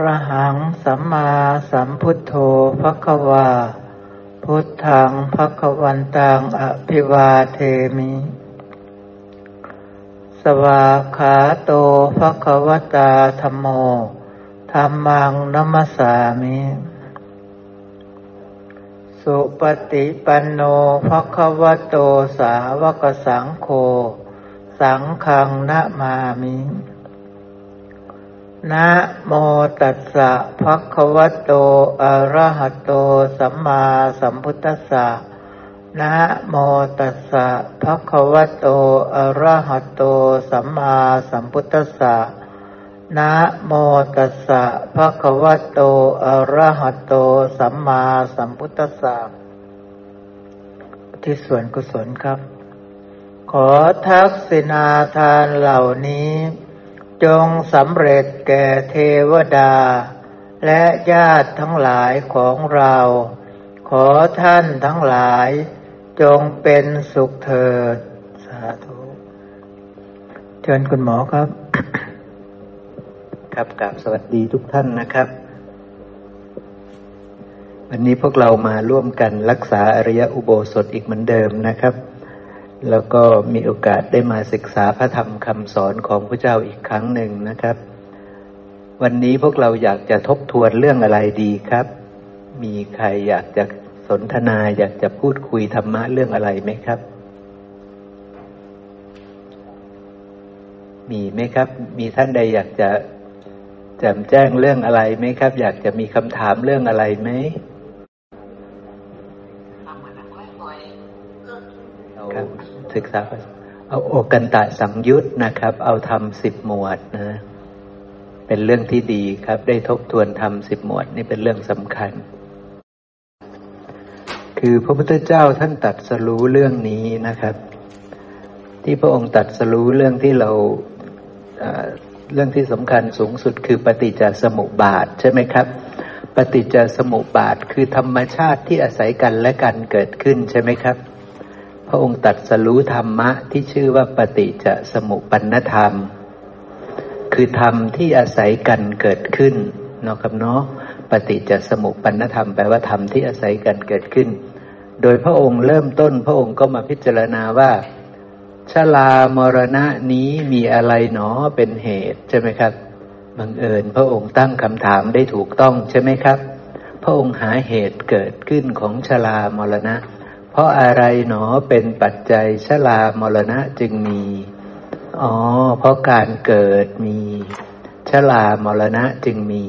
ระหังสัมมาสัมพุทโธภควา พุทธังภควันตังอภิวาเทมิ สวาขาโตภควตาธรรมโมธรรมังนัมสามิ สุปฏิปันโนภควโตสาวกสังโฆ สังฆังนะมามิ นะโมตัสสะภะคะวะโต อะระหะโต สัมมาสัมพุทธัสสะนะโมตัสสะภะคะวะโต อะระหะโต สัมมาสัมพุทธัสสะนะโมตัสสะภะคะวะโต อะระหะโต สัมมาสัมพุทธัสสะที่ส่วนกุศลครับ ขอทักษิณาทานเหล่านี้ จงสำเร็จแก่เทวดา และญาติทั้งหลายของเรา ขอท่านทั้งหลาย จงเป็นสุขเถิด สาธุเชิญคุณหมอครับ ครับกราบสวัสดีทุกท่านนะครับ วันนี้พวกเรามาร่วมกันรักษาอริยอุโบสถอีกเหมือนเดิมนะครับ แล้วก็มีโอกาสได้มาศึกษาพระธรรมคำสอนของพระเจ้าอีกครั้งหนึ่งนะครับ วันนี้พวกเราอยากจะทบทวนเรื่องอะไรดีครับ มีใครอยากจะสนทนาอยากจะพูดคุยธรรมะเรื่องอะไรไหมครับ มีไหมครับ มีท่านใดอยากจะแจมแจ้งเรื่องอะไรไหมครับ อยากจะมีคำถามเรื่องอะไรไหมครับ ศึกษาเอาโอกันตะสังยุตนะครับ เอาทำสิบหมวดนะ เป็นเรื่องที่ดีครับ ได้ทบทวนทำสิบหมวด นี่เป็นเรื่องสำคัญ คือพระพุทธเจ้าท่านตัดสรู้เรื่องนี้นะครับ ที่พระองค์ตัดสรู้เรื่องที่เราเรื่องที่สำคัญสูงสุดคือปฏิจจสมุปบาทใช่ไหมครับ ปฏิจจสมุปบาทคือธรรมชาติที่อาศัยกันและกันเกิดขึ้นใช่ไหมครับ ระองค์ตัดสรู้ธรรมะที่ชื่อว่าปฏิจจสมุปปนธรรม คือธรรมที่อาศัยกันเกิดขึ้นเนาะครับเนาะปฏิจจสมุปปนธรรมแปลว่าธรรมที่อาศัยกันเกิดขึ้น โดยพระองค์เริ่มต้นพระองค์ก็มาพิจารณาว่าชลามรณะนี้มีอะไรหนอเป็นเหตุใช่ไหมครับบังเอิญพระองค์ตั้งคำถามได้ถูกต้องใช่ไหมครับ พระองค์หาเหตุเกิดขึ้นของชลามรณะ เพราะอะไรหนอเป็นปัจจัยชรามรณะจึงมี อ๋อ เพราะการเกิดมีชรามรณะจึงมี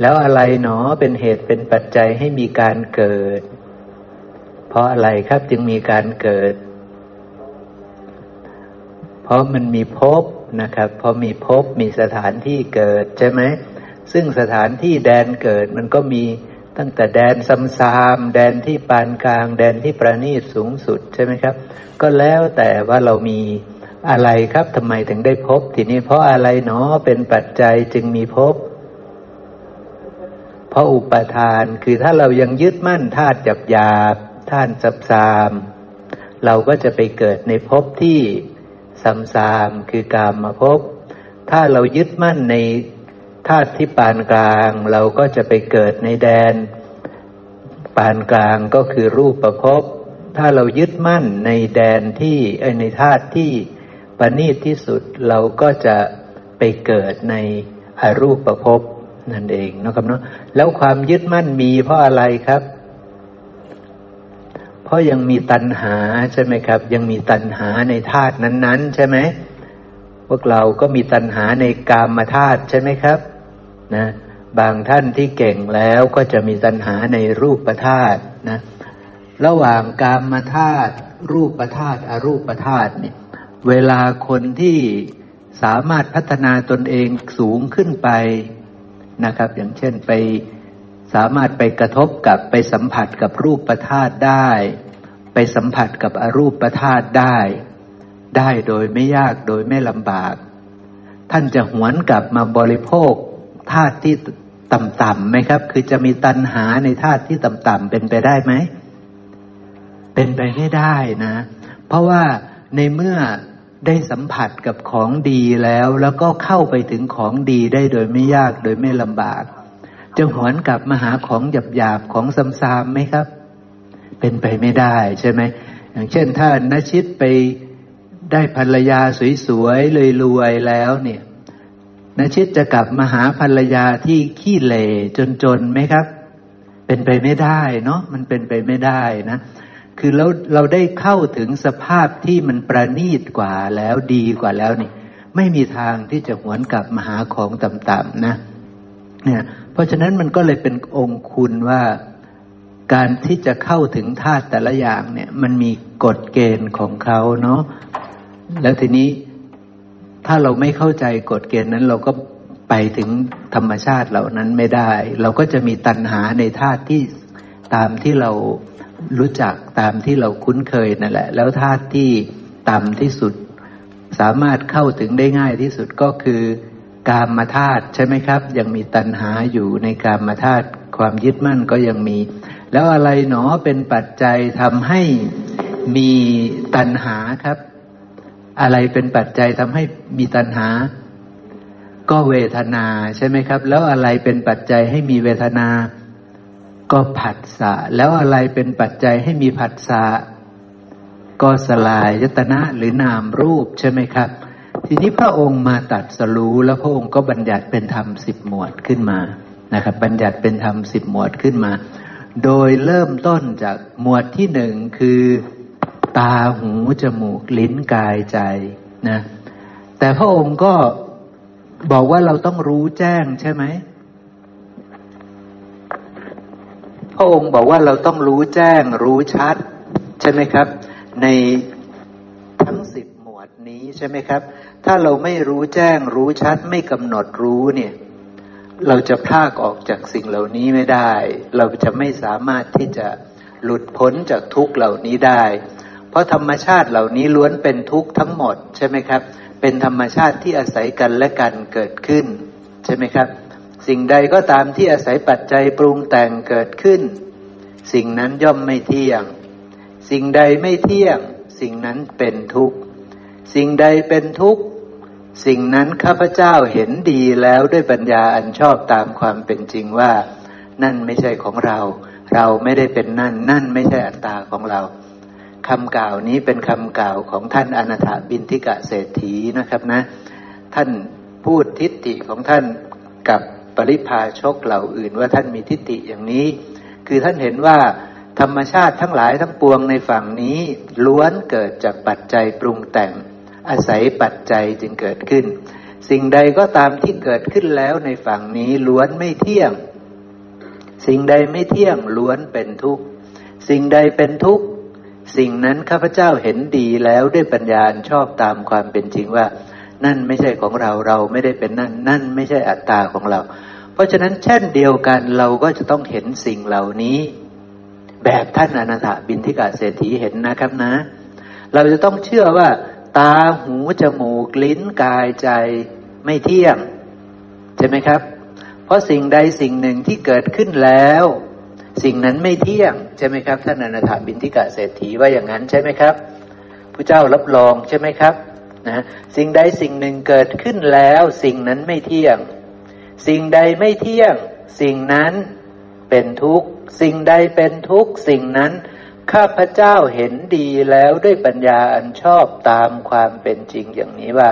แล้วอะไรหนอเป็นเหตุเป็นปัจจัยให้มีการเกิด เพราะอะไรครับจึงมีการเกิด เพราะมันมีภพนะครับพอมีภพมีสถานที่เกิดใช่ไหมซึ่งสถานที่แดนเกิดมันก็มี ตั้งแต่แดนซัมซามแดนที่ปานกลาง แดนที่ประณีตสูงสุดใช่ไหมครับ ก็แล้วแต่ว่าเรามีอะไรครับทำไมถึงได้พบ ทีนี้เพราะอะไรเนาะเป็นปัจจัยจึงมีพบ เพราะอุปทานคือถ้าเรายังยึดมั่นธาตุจับหยาบธาตุซับซาม เราก็จะไปเกิดในภพที่ซัมซามคือกามมาพบถ้าเรายึดมั่นใน ธาตุที่ปานกลางเราก็จะไปเกิดในแดน ปานกลางก็คือรูปประพบ ถ้าเรายึดมั่นในแดนที่ในธาตุที่ประณีตที่สุดเราก็จะไปเกิดในอรูปประพบนั่นเองนะครับเนาะแล้วความยึดมั่นมีเพราะอะไรครับ เพราะยังมีตัณหาใช่ไหมครับ ยังมีตัณหาในธาตุนั้น ๆ ใช่ไหม พวกเราก็มีตัณหาในกามธาตุใช่ไหมครับนะบางท่านที่เก่งแล้วก็จะมีตัณหาในรูปธาตุนะระหว่างกามธาตุรูปธาตุอรูปธาตุเนี่ยเวลาคนที่สามารถพัฒนาตนเองสูงขึ้นไปนะครับ อย่างเช่นไปสามารถไปกระทบกับไปสัมผัสกับรูปธาตุได้ ไปสัมผัสกับอรูปธาตุได้ ได้โดยไม่ยากโดยไม่ลำบาก ท่านจะหวนกลับมาบริโภคธาตุที่ต่ำๆไหมครับ คือจะมีตัณหาในธาตุที่ต่ำๆเป็นไปได้ไหม เป็นไปไม่ได้นะ เพราะว่าในเมื่อได้สัมผัสกับของดีแล้ว แล้วก็เข้าไปถึงของดีได้โดยไม่ยากโดยไม่ลำบาก จะหวนกลับมาหาของหยาบๆของซ้ำๆไหมครับ เป็นไปไม่ได้ใช่ไหมอย่างเช่นถ้านชิตไป ได้ภรรยาสวยๆเลยรวยแล้วเนี่ยนชิตจะกลับมาหาภรรยาที่ขี้เหร่จนๆไหมครับ เป็นไปไม่ได้เนาะมันเป็นไปไม่ได้นะคือเราเราได้เข้าถึงสภาพที่มันประณีตกว่าแล้วดีกว่าแล้วนี่ไม่มีทางที่จะหวนกลับมาหาของต่ำๆนะเนี่ยเพราะฉะนั้นมันก็เลยเป็นองค์คุณว่าการที่จะเข้าถึงธาตุแต่ละอย่างเนี่ย มันมีกฎเกณฑ์ของเขาเนาะ แล้วทีนี้ถ้าเราไม่เข้าใจกฎเกณฑ์นั้นเราก็ไปถึงธรรมชาติเหล่านั้นไม่ได้ เราก็จะมีตัณหาในธาตุที่ตามที่เรารู้จักตามที่เราคุ้นเคยนั่นแหละ แล้วธาตุที่ต่ำที่สุด สามารถเข้าถึงได้ง่ายที่สุดก็คือกามมาธาตุใช่ไหมครับ ยังมีตัณหาอยู่ในกามมาธาตุความยึดมั่นก็ยังมี แล้วอะไรหนอเป็นปัจจัยทำให้มีตัณหาครับ อะไรเป็นปัจจัยทำให้มีตัณหา ก็เวทนาใช่ไหมครับ แล้วอะไรเป็นปัจจัยให้มีเวทนา ก็ผัสสะ แล้วอะไรเป็นปัจจัยให้มีผัสสะ ก็สลายยตนะหรือนามรูปใช่ไหมครับ ทีนี้พระองค์มาตัดสรู้แล้วพระองค์ก็บัญญัติเป็นธรรมสิบหมวดขึ้นมานะครับ บัญญัติเป็นธรรมสิบหมวดขึ้นมา โดยเริ่มต้นจากหมวดที่หนึ่งคือ ตาหูจมูกลิ้นกายใจนะ แต่พระองค์ก็บอกว่าเราต้องรู้แจ้งใช่ไหมพระองค์บอกว่าเราต้องรู้แจ้งรู้ชัด ใช่ไหมครับ ในทั้งสิบหมวดนี้ใช่ไหมครับ ถ้าเราไม่รู้แจ้งรู้ชัดไม่กำหนดรู้เนี่ย เราจะพลากออกจากสิ่งเหล่านี้ไม่ได้ เราจะไม่สามารถที่จะหลุดพ้นจากทุกเหล่านี้ได้ เพราะธรรมชาติเหล่านี้ล้วนเป็นทุกข์ทั้งหมดใช่ไหมครับ เป็นธรรมชาติที่อาศัยกันและกันเกิดขึ้น ใช่ไหมครับ สิ่งใดก็ตามที่อาศัยปัจจัยปรุงแต่งเกิดขึ้น สิ่งนั้นย่อมไม่เที่ยง สิ่งใดไม่เที่ยง สิ่งนั้นเป็นทุกข์ สิ่งใดเป็นทุกข์ สิ่งนั้นข้าพเจ้าเห็นดีแล้วด้วยปัญญาอันชอบตามความเป็นจริงว่า นั่นไม่ใช่ของเรา เราไม่ได้เป็นนั่น นั่นไม่ใช่อัตตาของเรา คำกล่าวนี้เป็นคำกล่าวของท่านอนาถบินทิกะเศรษฐีนะครับนะ ท่านพูดทิฏฐิของท่านกับปริพาชกเหล่าอื่น ว่าท่านมีทิฏฐิอย่างนี้ คือท่านเห็นว่าธรรมชาติทั้งหลายทั้งปวงในฝั่งนี้ล้วนเกิดจากปัจจัยปรุงแต่ง อาศัยปัจจัยจึงเกิดขึ้น สิ่งใดก็ตามที่เกิดขึ้นแล้วในฝั่งนี้ล้วนไม่เที่ยง สิ่งใดไม่เที่ยงล้วนเป็นทุกข์ สิ่งใดเป็นทุกข์ สิ่งนั้นข้าพเจ้าเห็นดีแล้วด้วยปัญญาชอบตามความเป็นจริงว่า นั่นไม่ใช่ของเราเราไม่ได้เป็นนั่น นั่นไม่ใช่อัตตาของเรา เพราะฉะนั้นเช่นเดียวกันเราก็จะต้องเห็นสิ่งเหล่านี้ แบบท่านอนาถบินทิกาเศรษฐีเห็นนะครับนะ เราจะต้องเชื่อว่า ตาหูจมูกลิ้นกายใจไม่เที่ยง ใช่ไหมครับ เพราะสิ่งใดสิ่งหนึ่งที่เกิดขึ้นแล้ว สิ่งนั้นไม่เที่ยงใช่ไหมครับท่านอนาถบินทิกาเศรษฐีว่าอย่างนั้นใช่ไหมครับพระเจ้ารับรองใช่ไหมครับนะสิ่งใดสิ่งหนึ่งเกิดขึ้นแล้ว สิ่งนั้นไม่เที่ยง สิ่งใดไม่เที่ยง สิ่งนั้นเป็นทุกข์สิ่งใดเป็นทุกข์สิ่งนั้นข้าพเจ้าเห็นดีแล้วด้วยปัญญาอันชอบตามความเป็นจริงอย่างนี้ว่า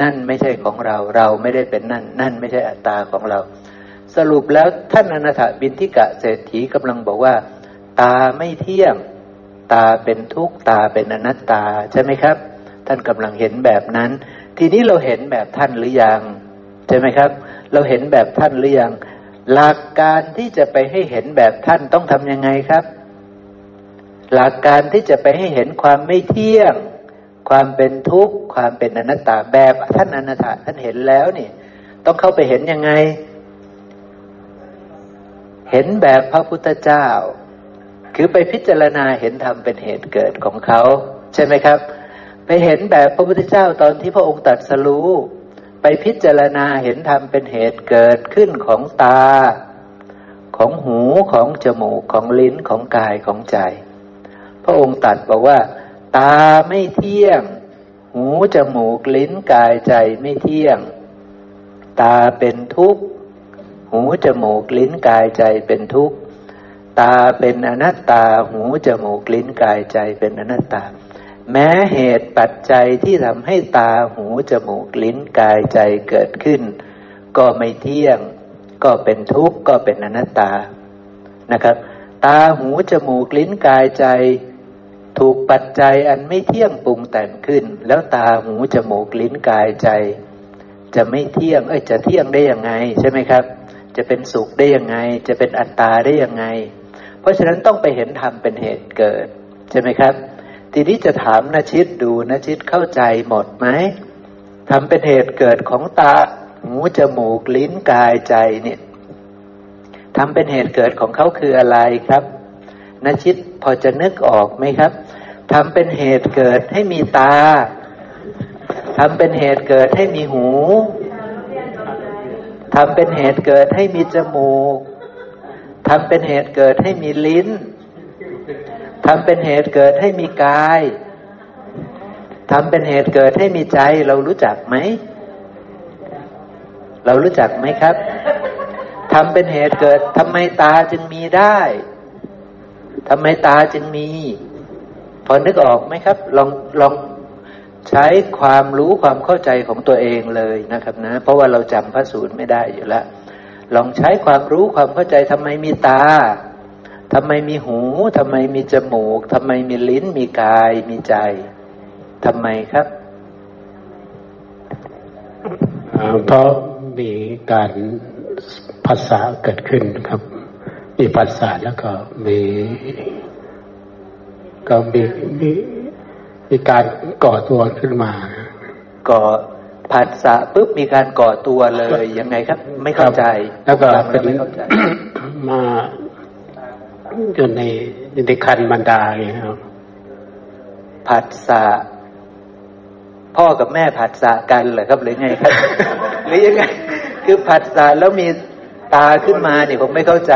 นั่นไม่ใช่ของเราเราไม่ได้เป็นนั่น นั่นไม่ใช่อัตตาของเรา สรุปแล้วท่านอนาถบินทิกะเศรษฐีกำลังบอกว่า ตาไม่เที่ยง ตาเป็นทุกข์ตาเป็นอนัตตาใช่ไหมครับ ท่านกำลังเห็นแบบนั้น ทีนี้เราเห็นแบบท่านหรือยังใช่ไหมครับ เราเห็นแบบท่านหรือยังหลักการที่จะไปให้เห็นแบบท่านต้องทำยังไงครับ หลักการที่จะไปให้เห็นความไม่เที่ยง ความเป็นทุกข์ ความเป็นอนัตตาแบบท่านอนัตตาท่านเห็นแล้วนี่ ต้องเข้าไปเห็นยังไง เห็นแบบพระพุทธเจ้า คือไปพิจารณาเห็นธรรมเป็นเหตุเกิดของเขา ใช่ไหมครับ ไปเห็นแบบพระพุทธเจ้าตอนที่พระองค์ตรัสรู้ ไปพิจารณาเห็นธรรมเป็นเหตุเกิดขึ้นของตา ของหูของจมูกของลิ้นของกายของใจ พระองค์ตรัสบอกว่า ตาไม่เที่ยงหหูจมูกลิ้นกายใจไม่เที่ยง ตาเป็นทุกข์ หูจมูกลิ้นกายใจเป็นทุกข์ ตาเป็นอนัตตา หูจมูกลิ้นกายใจเป็นอนัตตา แม้เหตุปัจจัยที่ทำให้ตาหูจมูกลิ้นกายใจเกิดขึ้น ก็ไม่เที่ยง ก็เป็นทุกข์ก็เป็นอนัตตานะครับ ตาหูจมูกลิ้นกายใจถูกปัจจัยอันไม่เที่ยงปรุงแต่งขึ้น แล้วตาหูจมูกลิ้นกายใจ จะไม่เที่ยง เอ้ยจะเที่ยงได้ยังไงใช่ไหมครับ จะเป็นสุขได้ยังไง จะเป็นอัตตาได้ยังไง เพราะฉะนั้นต้องไปเห็นธรรมเป็นเหตุเกิด ใช่ไหมครับ ทีนี้จะถามนาชิตดูนาชิตเข้าใจหมดไหมทำเป็นเหตุเกิดของตาหูจมูกลิ้นกายใจเนี่ยทำเป็นเหตุเกิดของเขาคืออะไรครับนาชิตพอจะนึกออกไหมครับทำเป็นเหตุเกิดให้มีตาทำเป็นเหตุเกิดให้มีหู ทำเป็นเหตุเกิดให้มีจมูกทำเป็นเหตุเกิดให้มีลิ้นทำเป็นเหตุเกิดให้มีกายทำเป็นเหตุเกิดให้มีใจ เรารู้จักไหม เรารู้จักไหมครับทำเป็นเหตุเกิดทำไมตาจึงมีได้ทำไมตาจึงมี พอนึกออกไหมครับ ลองลอง ใช้ความรู้ความเข้าใจของตัวเองเลยนะครับนะ เพราะว่าเราจำพระสูตรไม่ได้อยู่แล้ว ลองใช้ความรู้ความเข้าใจทำไมมีตาทำไมมีหูทำไมมีจมูกทำไมมีลิ้นมีกาย มีใจทำไมครับเพราะมีการภาษาเกิดขึ้นครับ มีภาษาแล้วก็มีก็มีมี มีการก่อตัวขึ้นมา ก่อผัสสะปุ๊บมีการก่อตัวเลยยังไงครับ ไม่เข้าใจ แล้วก็ฟังเป็นไม่เข้าใจมาอยู่ในอยู่ในคันบรรดาอย่างเงี้ยครับผัสสะพ่อกับแม่ผัสสะกันเหรอครับหรือไงครับ หรือยังไง คือผัสสะแล้วมีตาขึ้นมาเนี่ยผมไม่เข้าใจ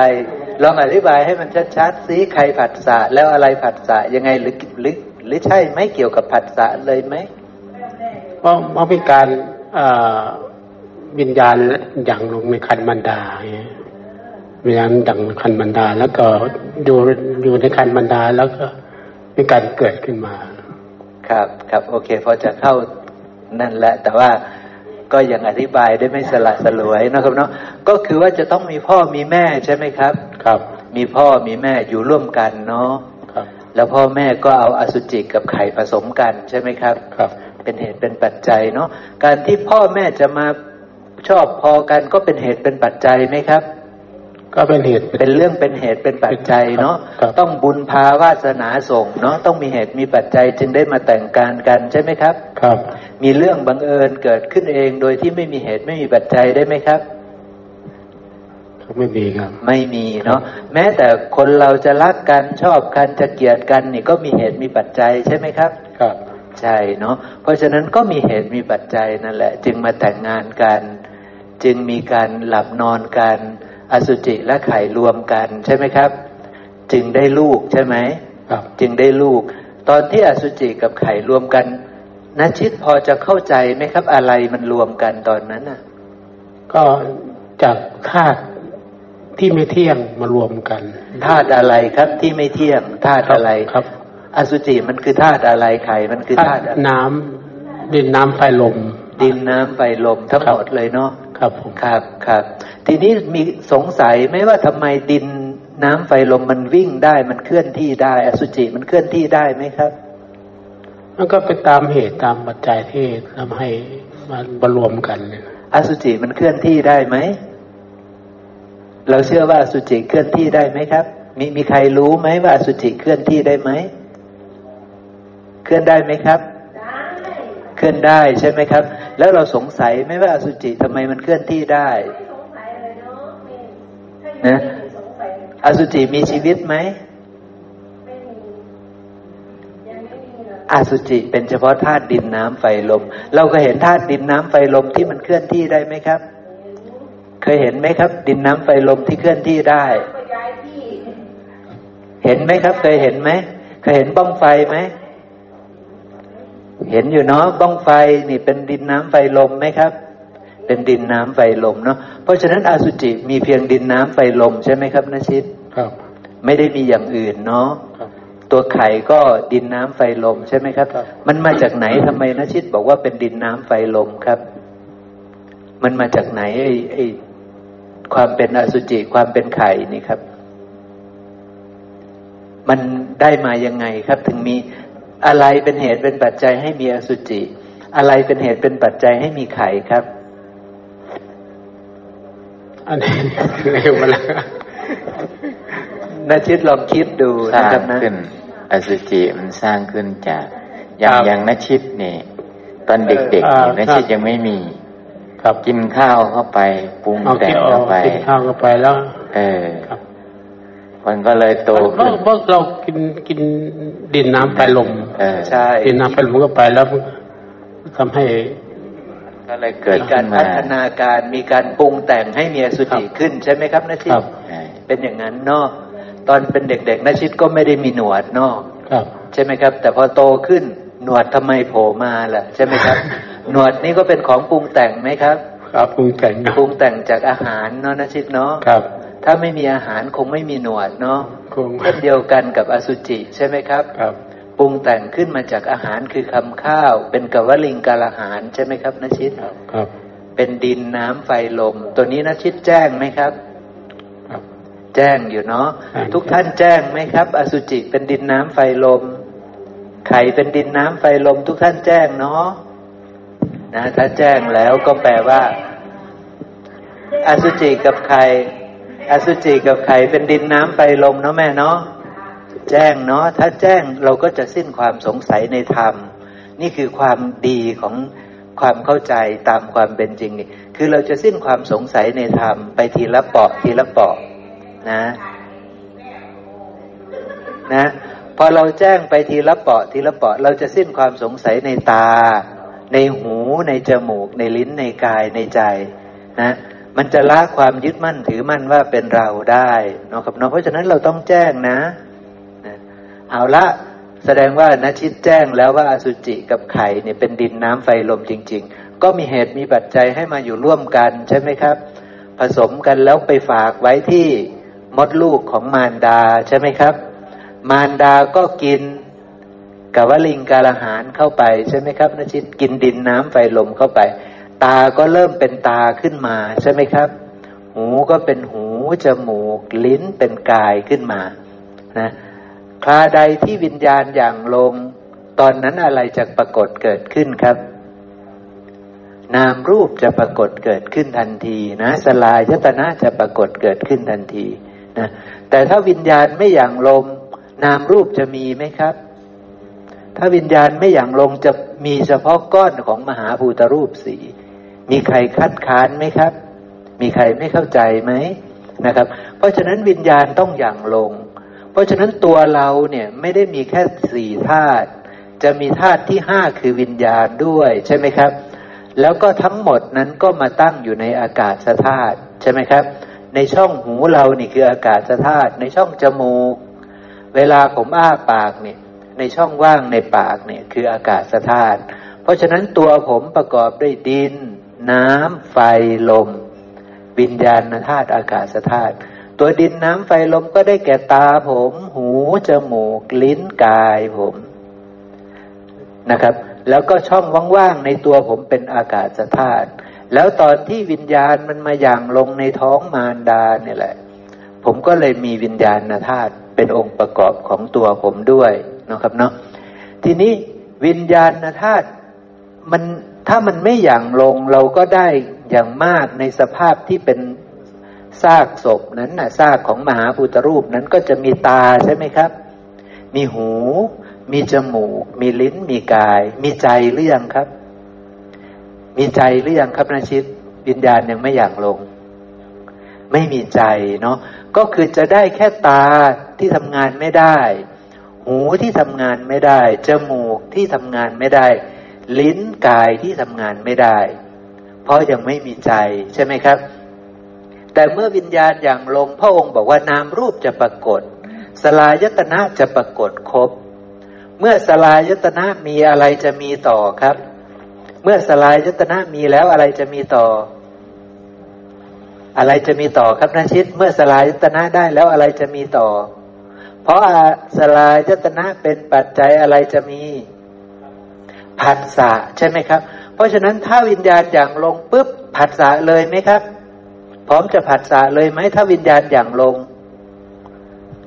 ลองอธิบายให้มันชัดๆสิใครผัสสะแล้วอะไรผัสสะยังไงหรือหรือ หรือใช่ไหมเกี่ยวกับผัสสะเลยไหมเพราะเพราะมีการเอ่อวิญญาณอย่างลงในคันบรรดาอย่างเงี้ยวิญญาณดังคันบรรดา แล้วก็อยู่อยู่ในคันบรรดาแล้วก็มีการเกิดขึ้นมา ครับครับโอเคพอจะเข้านั่นแหละ แต่ว่าก็ยังอธิบายได้ไม่สละสลวยนะครับเนาะก็คือว่าจะต้องมีพ่อมีแม่ใช่ไหมครับ ครับ มีพ่อมีแม่อยู่ร่วมกันเนาะครับ แล้วพ่อแม่ก็เอาอสุจิกับไข่ผสมกันใช่ไหมครับ ครับ เป็นเหตุเป็นปัจจัยเนาะการที่พ่อแม่จะมาชอบพอกันก็เป็นเหตุเป็นปัจจัยไหมครับ ก็เป็นเหตุเป็นเรื่องเป็นเหตุเป็นปัจจัยเนาะครับต้องบุญพาวาสนาส่งเนาะต้องมีเหตุมีปัจจัยจึงได้มาแต่งการกันใช่ไหมครับ ครับ มีเรื่องบังเอิญเกิดขึ้นเองโดยที่ไม่มีเหตุไม่มีปัจจัยได้ไหมครับก็ ไม่มีครับ ไม่มีเนาะแม้แต่คนเราจะรักกันชอบกันจะเกลียดกันนี่ก็มีเหตุมีปัจจัยใช่ไหมครับ ครับใช่เนาะเพราะฉะนั้นก็มีเหตุมีปัจจัยนั่นแหละ จึงมาแต่งงานกัน จึงมีการหลับนอนกัน อสุจิและไข่รวมกันใช่ไหมครับ จึงได้ลูกใช่ไหมครับ จึงได้ลูก ตอนที่อสุจิกับไข่รวมกันนชิตพอจะเข้าใจไหมครับ อะไรมันรวมกันตอนนั้นน่ะ ก็จากธาตุ ที่ไม่เที่ยงมารวมกันธาตุอะไรครับที่ไม่เที่ยงธาตุอะไรครับ อสุจิมันคือธาตุอะไรไข่มันคือธาตุอะไรน้ำดินน้ำไฟลม ดินน้ำไฟลมทั้งหมดเลยเนาะครับผมครับครับ ทีนี้มีสงสัยไหมว่าทำไมดินน้ำไฟลมมันวิ่งได้มันเคลื่อนที่ได้ อสุจิมันเคลื่อนที่ได้ไหมครับ มันก็เป็นตามเหตุตามปัจจัยที่ทำให้มันมารวมกันเนี่ยอสุจิมันเคลื่อนที่ได้ไหม เราเชื่อว่าสุจิเคลื่อนที่ได้ไหมครับ มีมีใครรู้ไหมว่าสุจิเคลื่อนที่ได้ไหมเคลื่อนได้ไหมครับเคลื่อนได้ใช่ไหมครับ แล้วเราสงสัยไหมว่าอสุจิทำไมมันเคลื่อนที่ได้นะอสุจิมีชีวิตไหมอสุจิเป็นเฉพาะธาตุดินน้ำไฟลม เราก็เห็นธาตุดินน้ำไฟลมที่มันเคลื่อนที่ได้ไหมครับ เคยเห็นไหมครับ ดินน้ำไฟลมที่เคลื่อนที่ได้ เห็นไหมครับ เคยเห็นไหมเคยเห็นบ้องไฟไหมเห็นอยู่เนาะบ้องไฟนี่เป็นดินน้ำไฟลมไหมครับ เป็นดินน้ำไฟลมเนาะเพราะฉะนั้นอสุจิมีเพียงดินน้ำไฟลมใช่ไหมครับนชิตครับ ไม่ได้มีอย่างอื่นเนาะครับตัวไข่ก็ดินน้ำไฟลมใช่ไหมครับครับมันมาจากไหนทำไมนชิตบอกว่าเป็นดินน้ำไฟลมครับ มันมาจากไหนไอ้ไอ้ ความเป็นอสุจิความเป็นไข่นี่ครับ มันได้มายังไงครับ ถึงมีอะไรเป็นเหตุเป็นปัจจัยให้มีอสุจิ อะไรเป็นเหตุเป็นปัจจัยให้มีไข่ครับ อันนี้เร็วมาแล้วนาชิตลองคิดดูสร้านะงครับนะขึ้น อสุจิมันสร้างขึ้นจาก อย่างครับอย่างนชิตนี่ตอนเด็กๆอ่านี่นชิตครับยังไม่มี ครับ กินข้าวเข้าไปปรุงเอาแต่คิดงออเข้ากไปกินข้าวเข้าไปแล้ว เออครับมันก็เลยโตเพราะขึ้นเพราะเรากินกินดินน้ำไฟลมเออใช่ดินน้ำไฟลมเข้าไปแล้วมันทำให้ ก็เลยเกิดมีกาขึ้รนพัมาฒนาการมีการปรุงแต่งให้มีอสุจิครับขึ้นใช่ไหมครับนาชิคตรับใช่เป็นอย่างนั้นเนาะตอนเป็นเด็กๆนาชิตก็ไม่ได้มีหนวดเนาะครับใช่ไหมครับ แต่พอโตขึ้นหนวดทำไมโผล่มาล่ะ ใช่ไหมครับ หนวดนี่ก็เป็นของปรุงแต่งไหมครับ ครับปรุงแต่งนะปรุงแต่งจากอาหารเนาะนาชิตเนาะครับ ถ้าไม่มีอาหารคงไม่มีหนวดเนาะคงเช่นเดียวกันกับอสุจิใช่ไหมครับครับปรุงแต่งขึ้นมาจากอาหารคือคำข้าว เป็นกวลิงกาลอาหารใช่ไหมครับนชิตครับครับ เป็นดินน้ำไฟลม ตัวนี้นชิตแจ้งไหมครับครับแจ้งอยู่เนาะแจ้งทุกท่านแจ้งไหมครับ อสุจิเป็นดินน้ำไฟลม ไข่เป็นดินน้ำไฟลม ทุกท่านแจ้งเนาะ นะถ้าแจ้งแล้วก็แปลว่าอสุจิกับไข่อสุจิกับไข่เป็นดินน้ำไฟลมเนาะแม่เนาะแจ้งเนาะถ้าแจ้งเราก็จะสิ้นความสงสัยในธรรม นี่คือความดีของความเข้าใจตามความเป็นจริงนี่คือเราจะสิ้นความสงสัยในธรรมไปทีละเปาะทีละเปาะนะนะพอเราแจ้งไปทีละเปาะทีละเปาะ เราจะสิ้นความสงสัยในตา ในหูในจมูก ในลิ้นในกายในใจนะมันจะละความยึดมั่นถือมั่นว่าเป็นเราได้เนาะครับเนาะเพราะฉะนั้นเราต้องแจ้งนะนะ เอาละแสดงว่านะชิดแจ้งแล้วว่าอสุจิกับไข่เนี่ยเป็นดินน้ำไฟลมจริง ๆ ก็มีเหตุมีปัจจัยให้มาอยู่ร่วมกันใช่ไหมครับ ผสมกันแล้วไปฝากไว้ที่มดลูกของมารดาใช่ไหมครับ มารดาก็กิน กวลิงกาลหารเข้าไปใช่ไหมครับนชิตกินดินน้ำไฟลมเข้าไป ตาก็เริ่มเป็นตาขึ้นมาใช่ไหมครับ หูก็เป็นหูจมูก ลิ้นเป็นกายขึ้นมานะคราใดที่วิญญาณอย่างลง ตอนนั้นอะไรจะปรากฏเกิดขึ้นครับ นามรูปจะปรากฏเกิดขึ้นทันทีนะสลายยตนะจะปรากฏเกิดขึ้นทันทีนะแต่ถ้าวิญญาณไม่อย่างลม นามรูปจะมีไหมครับ ถ้าวิญญาณไม่อย่างลงจะมีเฉพาะก้อนของมหาภูตรูปสีมีใครคัดค้านไหมครับ มีใครไม่เข้าใจไหมนะครับ เพราะฉะนั้นวิญญาณต้องอย่างลง เพราะฉะนั้นตัวเราเนี่ยไม่ได้มีแค่สี่ธาตุจะมีธาตุที่ห้าคือวิญญาณด้วยใช่ไหมครับ แล้วก็ทั้งหมดนั้นก็มาตั้งอยู่ในอากาศธาตุใช่ไหมครับ ในช่องหูเรานี่คืออากาศธาตุในช่องจมูก เวลาผมอ้าปากเนี่ย ในช่องว่างในปากเนี่ยคืออากาศธาตุเพราะฉะนั้นตัวผมประกอบด้วยดิน น้ำไฟลม วิญญาณธาตุอากาศธาตุตัวดินน้ำไฟลมก็ได้แก่ตาผม หูจมูก ลิ้นกายผมนะครับ แล้วก็ช่องว่างๆในตัวผมเป็นอากาศธาตุแล้วตอนที่วิญญาณมันมาอย่างลงในท้องมารดาเนี่ยแหละ ผมก็เลยมีวิญญาณธาตุเป็นองค์ประกอบของตัวผมด้วย นะครับเนาะทีนี้วิญญาณธาตุมันถ้ามันไม่อย่างลงเราก็ได้อย่างมากในสภาพที่เป็นซากศพนั้นนะซากของมหาพุทธรูปนั้นก็จะมีตาใช่ไหมครับ มีหู มีจมูก มีลิ้น มีกาย มีใจหรือยังครับ มีใจหรือยังครับนาชิตวิญญาณยังไม่อย่างลง ไม่มีใจเนาะก็คือจะได้แค่ตาที่ทำงานไม่ได้ หูที่ทำงานไม่ได้ จมูกที่ทำงานไม่ได้ ลิ้นกายที่ทำงานไม่ได้ เพราะยังไม่มีใจใช่ไหมครับ แต่เมื่อวิญญาณอย่างลงพระองค์บอกว่านามรูปจะปรากฏ สลายตนะจะปรากฏครบ เมื่อสลายตนะมีอะไรจะมีต่อครับ เมื่อสลายตนะมีแล้วอะไรจะมีต่อ อะไรจะมีต่อครับนาชิต เมื่อสลายตนะได้แล้วอะไรจะมีต่อ เพราะอาสลายตนะเป็นปัจจัยอะไรจะมีผัสสะใช่ไหมครับ เพราะฉะนั้นถ้าวิญญาณอย่างลงปุ๊บผัสสะเลยไหมครับ พร้อมจะผัสสะเลยไหมถ้าวิญญาณอย่างลง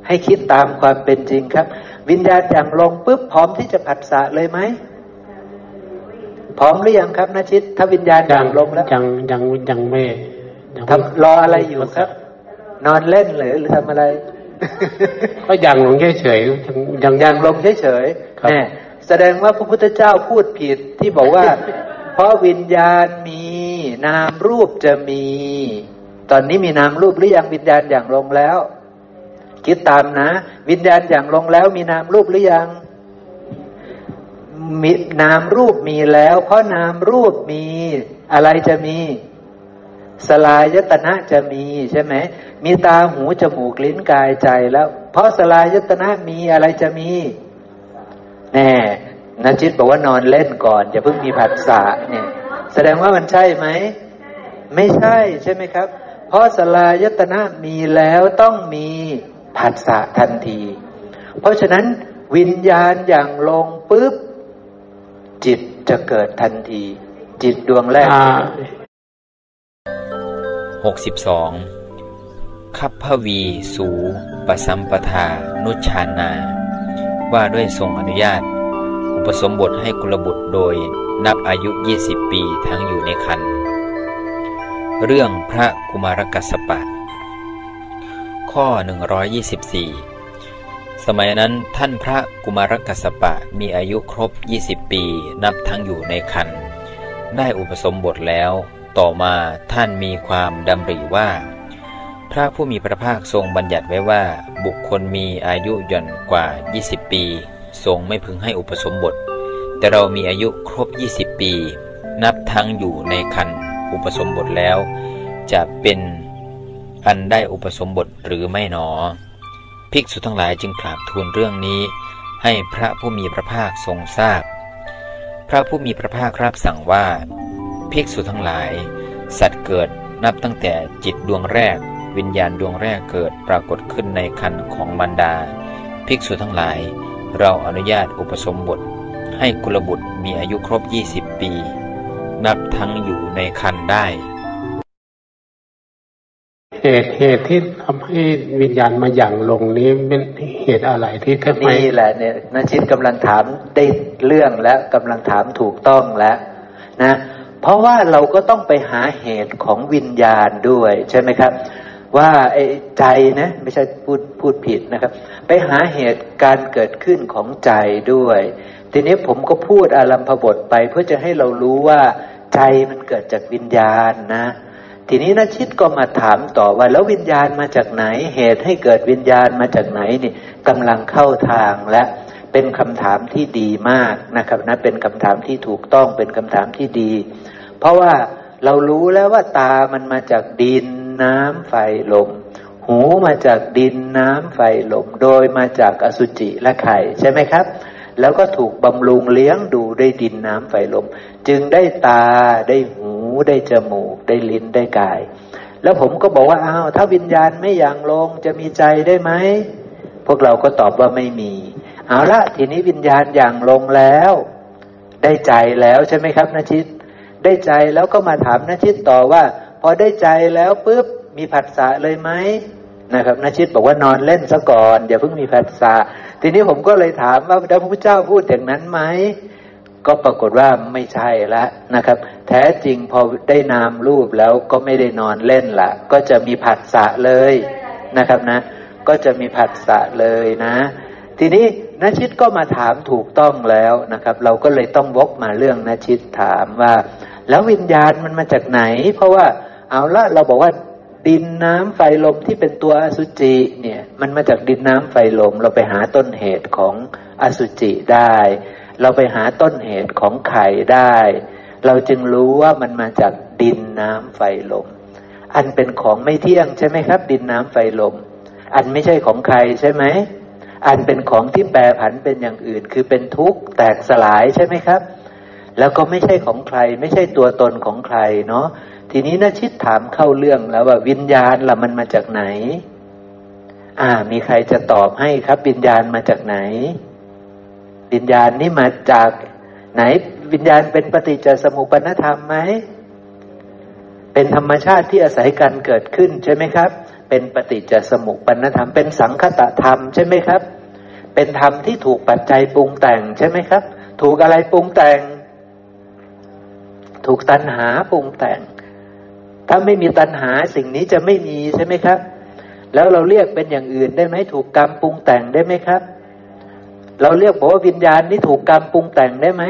ให้คิดตามความเป็นจริงครับ วิญญาณอย่างลงปุ๊บพร้อมที่จะผัสสะเลยไหมพร้อมหรือยังครับนาชิตถ้าวิญญาณอย่างลงแล้วยังยังยังไม่ยังไม่ทำรออะไรอยู่ครับ นอนเล่นหรือหรือทำอะไร ก็ยังลงเฉยๆยังยังอย่างลงเฉยครับๆแน่แสดงว่าพระพุทธเจ้าพูดผิดที่บอกว่า เพราะวิญญาณมีนามรูปจะมี ตอนนี้มีนามรูปหรือยังวิญญาณอย่างลงแล้ว คิดตามนะ วิญญาณอย่างลงแล้ว มีนามรูปหรือยังมีนามรูปมีแล้ว เพราะนามรูปมีอะไรจะมี สลายตนะจะมีใช่ไหมมีตาหูจมูกลิ้นกายใจแล้ว เพราะสลายตนะมีอะไรจะมีแน่นันจิตบอกว่านอนเล่นก่อนอย่าเพิ่งมีผัสสะเนี่ย แสดงว่ามันใช่ไหมไม่ใช่ใช่ไหมครับ เพราะสลายตนะมีแล้วต้องมีผัสสะทันที เพราะฉะนั้นวิญญาณอย่างลงปุ๊บจิตจะเกิดทันที จิตดวงแรก 62คัพพวี สูปสัมปทา นุชานา ว่าด้วยทรงอนุญาต อุปสมบทให้กุลบุตรโดยนับอายุ 20 ปีทั้งอยู่ในคัน เรื่องพระกุมารกัสปะ ข้อ 124 สมัยนั้นท่านพระกุมารกัสสปะมีอายุครบ 20 ปี นับทั้งอยู่ในคัน ได้อุปสมบทแล้ว ต่อมาท่านมีความดำริว่า พระผู้มีพระภาคทรงบัญญัติไว้ว่า บุคคลมีอายุย่อนกว่า 20 ปี ทรงไม่พึงให้อุปสมบท แต่เรามีอายุครบ 20 ปี นับทั้งอยู่ในคันอุปสมบทแล้ว จะเป็นอันได้อุปสมบทหรือไม่หนอ ภิกษุทั้งหลายจึงกราบทูลเรื่องนี้ ให้พระผู้มีพระภาคทรงทราบพระผู้มีพระภาครับสั่งว่า ภิกษุทั้งหลาย สัตว์เกิดนับตั้งแต่จิตดวงแรก วิญญาณดวงแรกเกิดปรากฏขึ้นในคันของมารดา ภิกษุทั้งหลาย เราอนุญาตอุปสมบท ให้กุลบุตรมีอายุครบ 20 ปี นับทั้งอยู่ในคันได้เหตุเหตุที่ทำให้วิญญาณมาหยั่งลงนี้เป็นเหตุอะไรที่ทำไมนี่แหละเนี่ยนาชิตกำลังถามได้เรื่องแล้วกำลังถามถูกต้องแล้วนะ เพราะว่าเราก็ต้องไปหาเหตุของวิญญาณด้วยใช่ไหมครับ ว่าไอ้ใจนะไม่ใช่พูดพูดผิดนะครับ ไปหาเหตุการเกิดขึ้นของใจด้วย ทีนี้ผมก็พูดอารัมพบทไป เพื่อจะให้เรารู้ว่าใจมันเกิดจากวิญญาณนะ ทีนี้นชิตก็มาถามต่อว่าแล้ววิญญาณมาจากไหน เหตุให้เกิดวิญญาณมาจากไหนนี่กำลังเข้าทางและเป็นคำถามที่ดีมากนะครับนะเป็นคำถามที่ถูกต้องเป็นคำถามที่ดี เพราะว่าเรารู้แล้วว่าตามันมาจากดินน้ำไฟลม หูมาจากดินน้ำไฟลม โดยมาจากอสุจิและไข่ใช่ไหมครับ แล้วก็ถูกบำรุงเลี้ยงดูด้วยดินน้ำไฟลม จึงได้ตาได้หูได้จมูก ได้ลิ้นได้กาย แล้วผมก็บอกว่าอ้าวถ้าวิญญาณไม่อย่างลงจะมีใจได้ไหมพวกเราก็ตอบว่าไม่มี เอาละทีนี้วิญญาณอย่างลงแล้ว ได้ใจแล้วใช่ไหมครับนาชิต ได้ใจแล้วก็มาถามนาชิตต่อว่า พอได้ใจแล้วปุ๊บมีผัสสะเลยไหมนะครับนาชิตบอกว่านอนเล่นซะก่อนอย่าเพิ่งมีผัสสะทีนี้ผมก็เลยถามว่าพระพุทธเจ้าพูดอย่างนั้นไหมก็ปรากฏว่าไม่ใช่ละนะครับ แท้จริงพอได้นามรูปแล้วก็ไม่ได้นอนเล่นละก็จะมีผัสสะเลยนะครับนะ ก็จะมีผัสสะเลยนะ ทีนี้นชิตก็มาถามถูกต้องแล้วนะครับ เราก็เลยต้องวกมาเรื่องนชิตถามว่า แล้ววิญญาณมันมาจากไหน เพราะว่าเอาละเราบอกว่าดินน้ำไฟลมที่เป็นตัวอสุจิเนี่ย มันมาจากดินน้ำไฟลม เราไปหาต้นเหตุของอสุจิได้ เราไปหาต้นเหตุของไข่ได้ เราจึงรู้ว่ามันมาจากดินน้ำไฟลม อันเป็นของไม่เที่ยงใช่ไหมครับ ดินน้ำไฟลม อันไม่ใช่ของใครใช่ไหมอันเป็นของที่แปรผันเป็นอย่างอื่น คือเป็นทุกข์แตกสลายใช่ไหมครับ แล้วก็ไม่ใช่ของใคร ไม่ใช่ตัวตนของใครเนาะทีนี้นาชิตถามเข้าเรื่องแล้วว่าวิญญาณล่ะมันมาจากไหน อ่า มีใครจะตอบให้ครับ วิญญาณมาจากไหน วิญญาณนี่มาจากไหน วิญญาณเป็นปฏิจจสมุปนธรรมไหมเป็นธรรมชาติที่อาศัยกันเกิดขึ้นใช่ไหมครับ เป็นปฏิจจสมุปนธรรม เป็นสังคตธรรมใช่ไหมครับ เป็นธรรมที่ถูกปัจจัยปรุงแต่งใช่ไหมครับ ถูกอะไรปรุงแต่ง ถูกตัณหาปรุงแต่ง ถ้าไม่มีตัณหาสิ่งนี้จะไม่มีใช่ไหมครับ แล้วเราเรียกเป็นอย่างอื่นได้ไหมถูกกรรมปรุงแต่งได้ไหมครับ เราเรียกบอกว่าวิญญาณนี้ถูกกรรมปรุงแต่งได้ไหม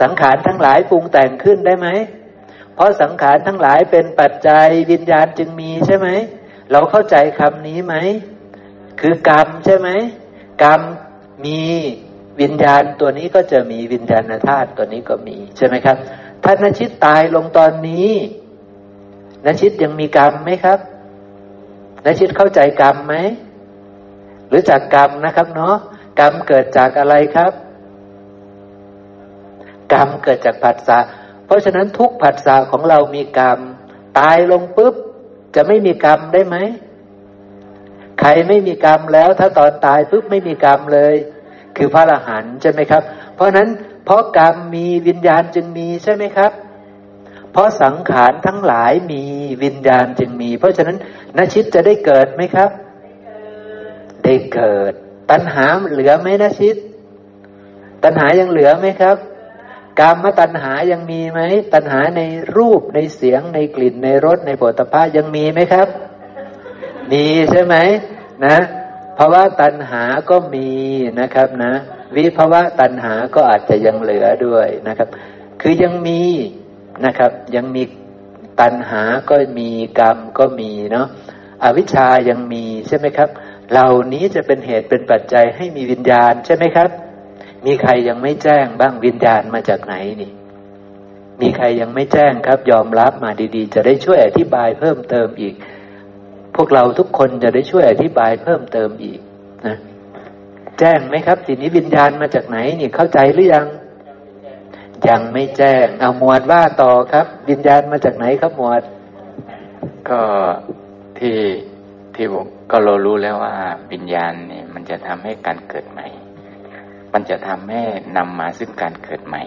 สังขารทั้งหลายปรุงแต่งขึ้นได้ไหม เพราะสังขารทั้งหลายเป็นปัจจัยวิญญาณจึงมีใช่ไหม เราเข้าใจคำนี้ไหม คือกรรมใช่ไหม กรรมมี วิญญาณตัวนี้ก็จะมีวิญญาณธาตุตัวนี้ก็มีใช่ไหมครับ ถ้านชิตตายลงตอนนี้นชิตยังมีกรรมไหมครับนชิตเข้าใจกรรมไหมหรือจากกรรมนะครับเนาะกรรมเกิดจากอะไรครับ กรรมเกิดจากผัสสะเพราะฉะนั้นทุกผัสสะของเรามีกรรม ตายลงปุ๊บ จะไม่มีกรรมได้ไหมใครไม่มีกรรมแล้ว ถ้าตอนตายปุ๊บไม่มีกรรมเลย คือพระอรหันต์ใช่ไหมครับ เพราะนั้นเพราะกรรมมีวิญญาณจึงมีใช่ไหมครับ เพราะสังขารทั้งหลายมีวิญญาณจึงมี เพราะฉะนั้นนชิตจะได้เกิดไหมครับ ได้เกิด ตัณหาเหลือไหมนชิต ตัณหายังเหลือไหมครับกรรมตัณหายังมีไหมตัณหาในรูปในเสียงในกลิ่นในรสในโผฏฐัพพะยังมีไหมครับ มีใช่ไหมนะ ภาวะตัณหาก็มีนะครับนะ วิภาวะตัณหาก็อาจจะยังเหลือด้วยนะครับ คือยังมีนะครับ ยังมีตัณหาก็มีกรรมก็มีเนาะอวิชชายังมีใช่ไหมครับ เหล่านี้จะเป็นเหตุเป็นปัจจัยให้มีวิญญาณใช่ไหมครับ มีใครยังไม่แจ้งบ้างวิญญาณมาจากไหนนี่ มีใครยังไม่แจ้งครับ ยอมรับมาดีๆ จะได้ช่วยอธิบายเพิ่มเติมอีก พวกเราทุกคนจะได้ช่วยอธิบายเพิ่มเติมอีกนะแจ้งไหมครับทีนี้วิญญาณมาจากไหนนี่เข้าใจหรือยัง ยังไม่แจ้ง เอาหมวดว่าต่อครับ วิญญาณมาจากไหนครับหมวด ก็ที่ที่ผมก็เรารู้แล้วว่าวิญญาณเนี่ยมันจะทำให้การเกิดใหม่ มันจะทำให้นำมาซึ่งการเกิดใหม่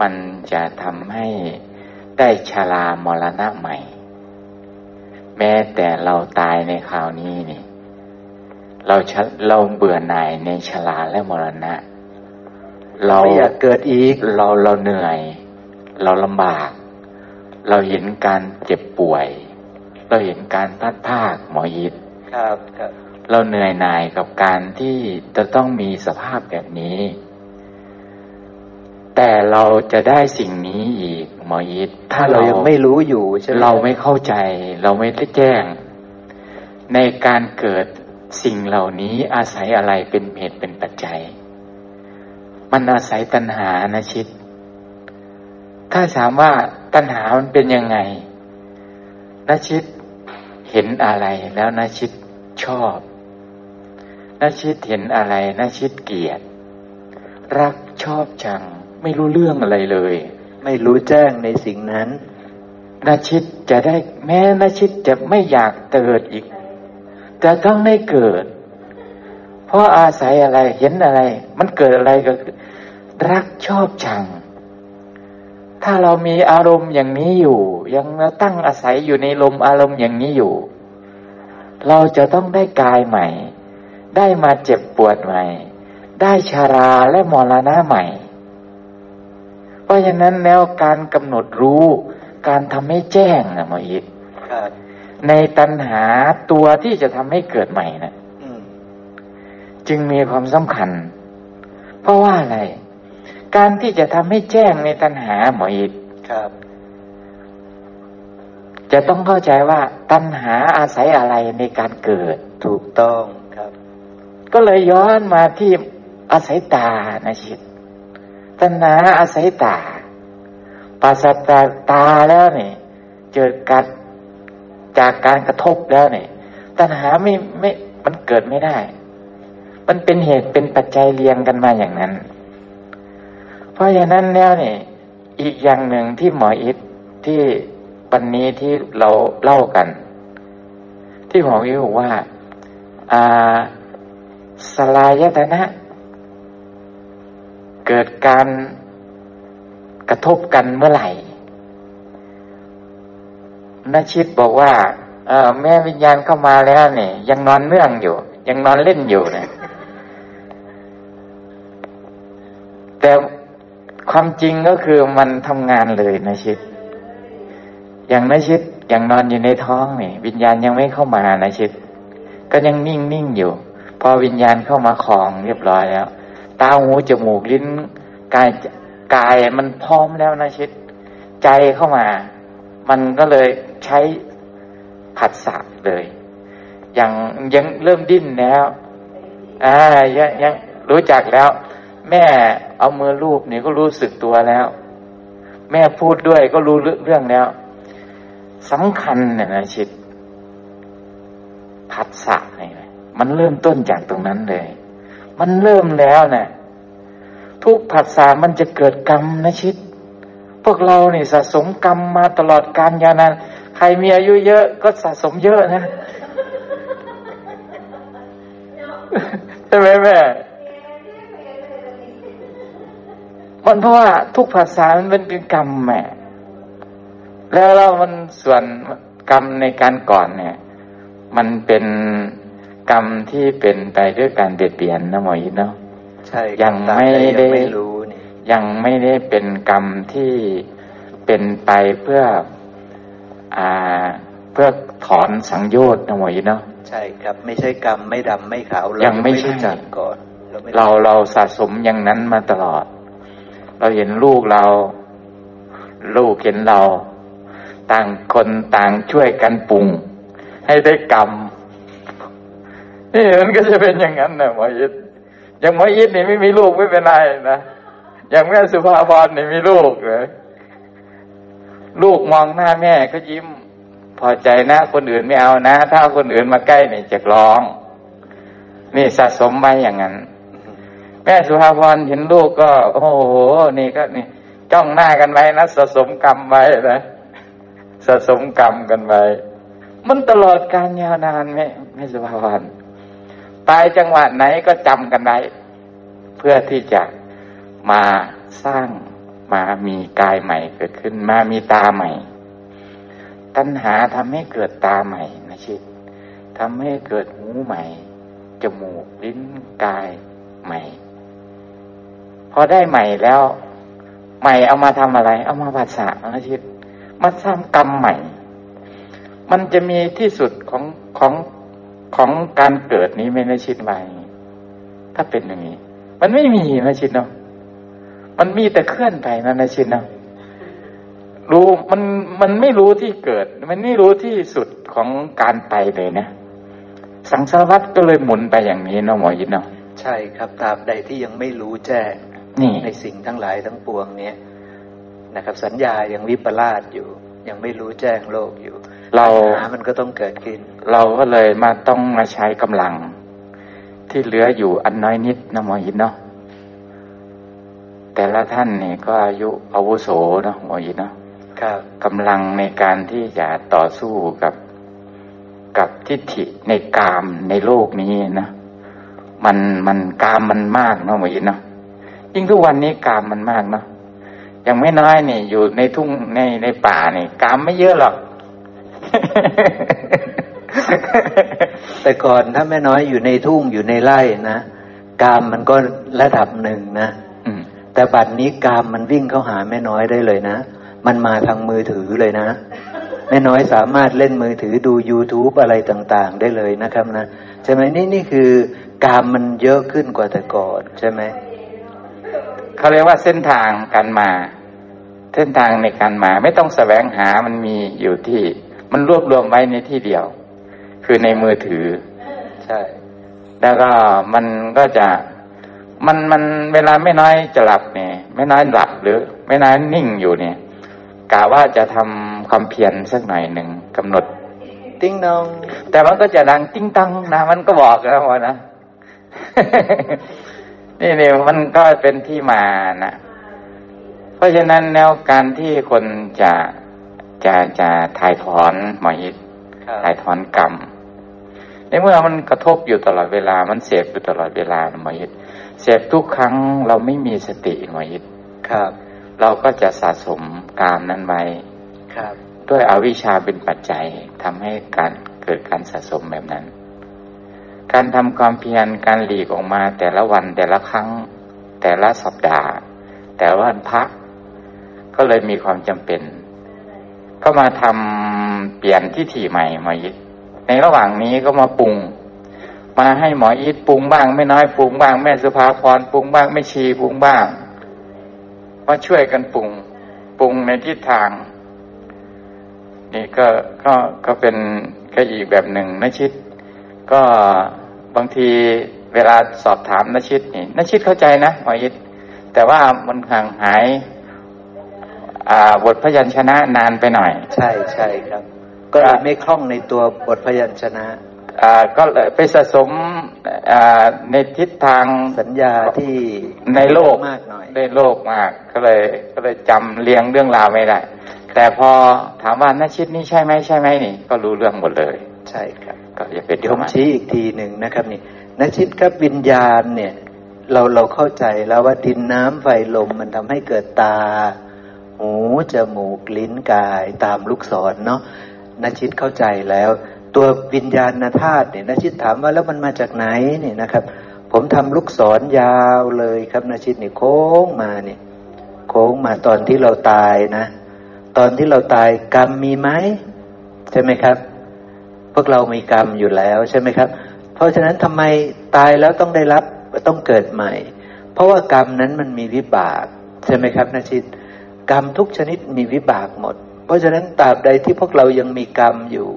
มันจะทำให้ได้ชรามรณะใหม่ แม้แต่เราตายในคราวนี้นี่ เราชะเราเบื่อหน่ายในชราและมรณะ เราไม่อยากเกิดอีก เราเราเหนื่อย เราลำบาก เราเห็นการเจ็บป่วย เราเห็นการพัดภาคหมอยิดครับครับ เราเหนื่อยหน่ายกับการที่จะต้องมีสภาพแบบนี้ แต่เราจะได้สิ่งนี้อีก หมอยิดถ้าเรายังไม่รู้อยู่ใช่ไหมเราไม่เข้าใจ เราไม่ได้แจ้ง ในการเกิดสิ่งเหล่านี้อาศัยอะไรเป็นเหตุเป็นปัจจัย มันอาศัยตัณหานะชิด ถ้าถามว่าตัณหามันเป็นยังไงนะชิดเห็นอะไรแล้วนะชิดชอบนะชิดเห็นอะไรนะชิดเกลียด รักชอบชัง ไม่รู้เรื่องอะไรเลย ไม่รู้แจ้งในสิ่งนั้นนาชิตจะได้แม้นาชิตจะไม่อยากเกิดอีกจะต้องได้เกิด เพราะอาศัยอะไรเห็นอะไร มันเกิดอะไรก็รักชอบชัง ถ้าเรามีอารมณ์อย่างนี้อยู่ ยังตั้งอาศัยอยู่ในลมอารมณ์อย่างนี้อยู่ เราจะต้องได้กายใหม่ ได้มาเจ็บปวดใหม่ ได้ชาราและมรณะใหม่ เพราะฉะนั้นแล้วการกำหนดรู้ การทำให้แจ้งนะหมออิทครับในตัณหาตัวที่จะทำให้เกิดใหม่นะอืมจึงมีความสำคัญ เพราะว่าอะไร การที่จะทำให้แจ้งในตัณหาหมออิทครับ จะต้องเข้าใจว่า ตัณหาอาศัยอะไรในการเกิดถูกต้องครับ ก็เลยย้อนมาที่อาศัยตานะชิด ตัณหาอาศัยตาปราศจาตาแล้วเนี่ยเจอการจากการกระทบแล้วเนี่ยตัณหาไม่ไม่มันเกิดไม่ได้ มันเป็นเหตุเป็นปัจจัยเรียงกันมาอย่างนั้น เพราะฉะนั้นแล้วเนี่ยอีกอย่างหนึ่งที่หมออิทที่วันนี้ที่เราเล่ากัน ที่หมออิทบอกว่า อ่าสลายตนะ เกิดการกระทบกันเมื่อไหร่นชิตบอกว่า เออแม่วิญญาณเข้ามาแล้วเนี่ย ยังนอนเนื่องอยู่ ยังนอนเล่นอยู่เนี่ยแต่ความจริงก็คือมันทำงานเลยนะชิต อย่างนะชิตอย่างนอนอยู่ในท้องนี่วิญญาณยังไม่เข้ามานะชิต ก็ยังนิ่งนิ่งอยู่ พอวิญญาณเข้ามาคลองเรียบร้อยแล้ว ตาหูจมูกลิ้นกายกายมันพร้อมแล้วนะชิดใจเข้ามา มันก็เลยใช้ผัสสะเลยอยังยังเริ่มดิ้นแล้วอ่ายังยังรู้จักแล้ว แม่เอามือลูบเนี่ยก็รู้สึกตัวแล้ว แม่พูดด้วยก็รู้เรื่องแล้วสำคัญเนี่ยนะชิดผัสสะเนี่ยมันเริ่มต้นจากตรงนั้นเลย มันเริ่มแล้วเนะี่ยทุกผัสสะมันจะเกิดกรรมนะชิด พวกเราเนี่ยสะสมกรรมมาตลอดกาลยาวนานใครมีอายุเยอะก็สะสมเยอะนะใช่ไหมแม่มันเพราะว่าทุกภาษามันเป็นกรรมแม่แล้วเรามันส่วนกรรมในการก่อนเนี่ย มันเป็น กรรมที่เป็นไปด้วยการเบียดเบียนนะหมอยินเนาะใช่ยังไม่ได้ยังไม่รู้นี่ยังไม่ได้เป็นกรรมที่เป็นไปเพื่ออ่าเพื่อถอนสังโยชน์นะหมอยินเนาะใช่ครับไม่ใช่กรรมไม่ดำไม่ขาวยังไม่ใช่รู้จักก่อนไม่เราเราสะสมอย่างนั้นมาตลอด เราเห็นลูกเรา ลูกเห็นเรา ต่างคนต่างช่วยกันปรุง ให้ได้กรรม นี่มันก็จะเป็นอย่างนั้นนะหมอยิดอย่างหมอยิดนี่ไม่มีลูกไม่เป็นไรนะอย่างแม่สุภาพรนี่มีลูกเลยลูกมองหน้าแม่ก็ยิ้ม พอใจนะ คนอื่นไม่เอานะ ถ้าคนอื่นมาใกล้นี่จะร้อง นี่สะสมไว้อย่างนั้น แม่สุภาพรเห็นลูกก็ โอ้โหนี่ก็นี่จ้องหน้ากันไว้นะสะสมกรรมไว้นะสะสมกรรมกันไว้มันตลอดการยาวนานแม่แม่สุภาพร ตายจังหวะไหนก็จำกันไว้เพื่อที่จะมาสร้างมามีกายใหม่เกิดขึ้น มามีตาใหม่ ตัณหาทำให้เกิดตาใหม่นะชิดทำให้เกิดหูใหม่ จมูกลิ้นกายใหม่ พอได้ใหม่แล้ว ใหม่เอามาทำอะไร เอามาภาษานะชิดมาสร้างกรรมใหม่ มันจะมีที่สุดของของ ของการเกิดนี้ไม่ได้ชิดไว้ถ้าเป็นอย่างนี้ มันไม่มีนะชิดเนาะมันมีแต่เคลื่อนไปนะนะชิดเนาะรู้มันมันไม่รู้ที่เกิด มันไม่รู้ที่สุดของการไปเลยนะสังสารวัตรก็เลยหมุนไปอย่างนี้เนาะหมอยินเนาะใช่ครับตราบใดที่ยังไม่รู้แจ้งนี่ในสิ่งทั้งหลายทั้งปวงเนี้ยนะครับ สัญญายังวิปลาสอยู่ ยังไม่รู้แจ้งโลกอยู่ เราปัญหามันก็ต้องเกิดขึ้น เราก็เลยมาต้องมาใช้กำลัง ที่เหลืออยู่อันน้อยนิดนะหมอยินเนาะแต่ละท่านนี่ก็อายุอาวุโสเนาะหมอยินเนาะครับกำลังในการที่จะต่อสู้กับกับทิฏฐิในกามในโลกนี้นะมันมันกามมันมากเนาะหมอยินเนาะยิ่งทุกวันนี้กามมันมากเนาะอย่างไม่น้อยนี่อยู่ในทุ่งในในป่านี่กามไม่เยอะหรอก แต่ก่อนถ้าแม่น้อยอยู่ในทุ่งอยู่ในไร่นะกามมันก็ระดับหนึ่งนะอืมแต่บัดนี้กามมันวิ่งเข้าหาแม่น้อยได้เลยนะ มันมาทางมือถือเลยนะ แม่น้อยสามารถเล่นมือถือดู YouTube อะไรต่าง ๆ ได้เลยนะครับนะใช่ไหมนี่นี่คือกามมันเยอะขึ้นกว่าแต่ก่อนใช่ไหมเขาเรียกว่าเส้นทางการมา เส้นทางในการมาไม่ต้องแสวงหามันมีอยู่ที่ มันรวบรวมไว้ในที่เดียว คือในมือถือ ใช่ แล้วก็มันก็จะมันมันเวลาไม่น้อยจะหลับเนี่ยไม่น้อยหลับหรือไม่น้อยนิ่งอยู่เนี่ยกะว่าจะทำความเพียรสักหน่อยหนึ่งกำหนด ติ้งนอง แต่มันก็จะดังติ้งตังนะมันก็บอกนะวนะนี่นี่มันก็เป็นที่มานะเพราะฉะนั้นแนวการที่คนจะ จะจะถ่ายถอนหมอยิดครับถ่ายถอนกรรมในเมื่อมันกระทบอยู่ตลอดเวลา มันเสพอยู่ตลอดเวลาหมอยิดเสพทุกครั้งเราไม่มีสติหมอยิดครับ เราก็จะสะสมกามนั้นไว้ครับ ด้วยอวิชชาเป็นปัจจัยทำให้การเกิดการสะสมแบบนั้น การทำความเพียรการหลีกออกมา แต่ละวันแต่ละครั้ง แต่ละสัปดาห์ แต่ละวันพักก็เลยมีความจำเป็น ก็มาทำเปลี่ยนที่ถี่ใหม่หมออิทในระหว่างนี้ก็มาปรุง มาให้หมออิทปรุงบ้างไม่น้อยปรุงบ้างแม่สุภาพรปรุงบ้างไม่ชีปรุงบ้างมาช่วยกันปรุง ปรุงในทิศทาง นี่ก็ก็ก็เป็นก็อีกแบบหนึ่งนชิตก็บางทีเวลาสอบถามนชิตนี่นชิตเข้าใจนะหมออิทแต่ว่ามันห่างหาย บทพยัญชนะนานไปหน่อย ใช่ใช่ครับ ก็เลยไม่คล่องในตัวบทพยัญชนะอ่าก็เลยไปสะสมอ่าในทิศทางสัญญาที่ในโลกมากหน่อยในโลกมากก็เลยก็เลยจำเรียงเรื่องราวไม่ได้ แต่พอถามว่านชิตนี่ใช่ไหมใช่ไหมนี่ ก็รู้เรื่องหมดเลย ใช่ครับก็จะเป็นเดี๋ยวปผมระมาณชี้อีกทีหนึ่งนะครับนี่นชิตครับวิญญาณเนี่ย เราเราเข้าใจแล้วว่าดินน้ำไฟลมมันทำให้เกิดตา หูจมูกลิ้นกายตามลูกศรเนาะนชิตเข้าใจแล้ว ตัววิญญาณธาตุเนี่ยนชิตถามว่าแล้วมันมาจากไหนเนี่ยนะครับ ผมทำลูกศรยาวเลยครับนชิตเนี่ยโค้งมาเนี่ยโค้งมาตอนที่เราตายนะ ตอนที่เราตายกรรมมีไหมใช่ไหมครับ พวกเรามีกรรมอยู่แล้วใช่ไหมครับ เพราะฉะนั้นทำไมตายแล้วต้องได้รับต้องเกิดใหม่ เพราะว่ากรรมนั้นมันมีวิบากใช่ไหมครับนาชิต กรรมทุกชนิดมีวิบากหมด เพราะฉะนั้นตราบใดที่พวกเรายังมีกรรมอยู่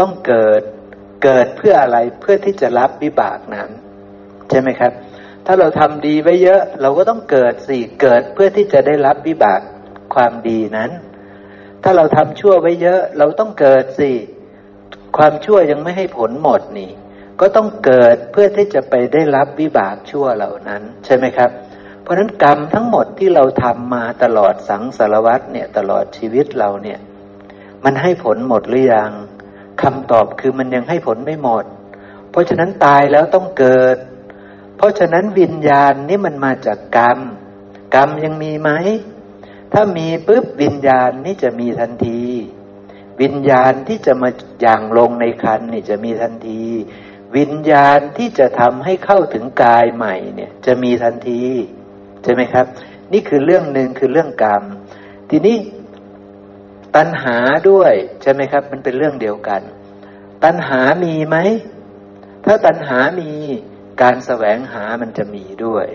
ต้องเกิดเกิดเพื่ออะไรเพื่อที่จะรับวิบากนั้น ใช่ไหมครับ ถ้าเราทำดีไว้เยอะ เราก็ต้องเกิดสิเกิดเพื่อที่จะได้รับวิบากความดีนั้น ถ้าเราทำชั่วไว้เยอะ เราต้องเกิดสิความชั่วยังไม่ให้ผลหมดนี่ ก็ต้องเกิดเพื่อที่จะไปได้รับวิบากชั่วเหล่านั้น ใช่ไหมครับเราะฉะนั้นกรรมทั้งหมดที่เราทำมาตลอดสังสารวัตเนี่ยตลอดชีวิตเราเนี่ย มันให้ผลหมดหรือยังคำตอบคือมันยังให้ผลไม่หมด เพราะฉะนั้นตายแล้วต้องเกิด เพราะฉะนั้นวิญญาณนี่มันมาจากกรรม กรรมยังมีไหม ถ้ามีปุ๊บวิญญาณนี่จะมีทันที วิญญาณที่จะมาอย่างลงในคันนี่จะมีทันที วิญญาณที่จะทำให้เข้าถึงกายใหม่เนี่ย จะมีทันที ใช่ไหมครับ นี่คือเรื่องหนึ่งคือเรื่องกรรม ทีนี้ตัณหาด้วยใช่ไหมครับ มันเป็นเรื่องเดียวกัน ตัณหามีไหม ถ้าตัณหามีการแสวงหามันจะมีด้วย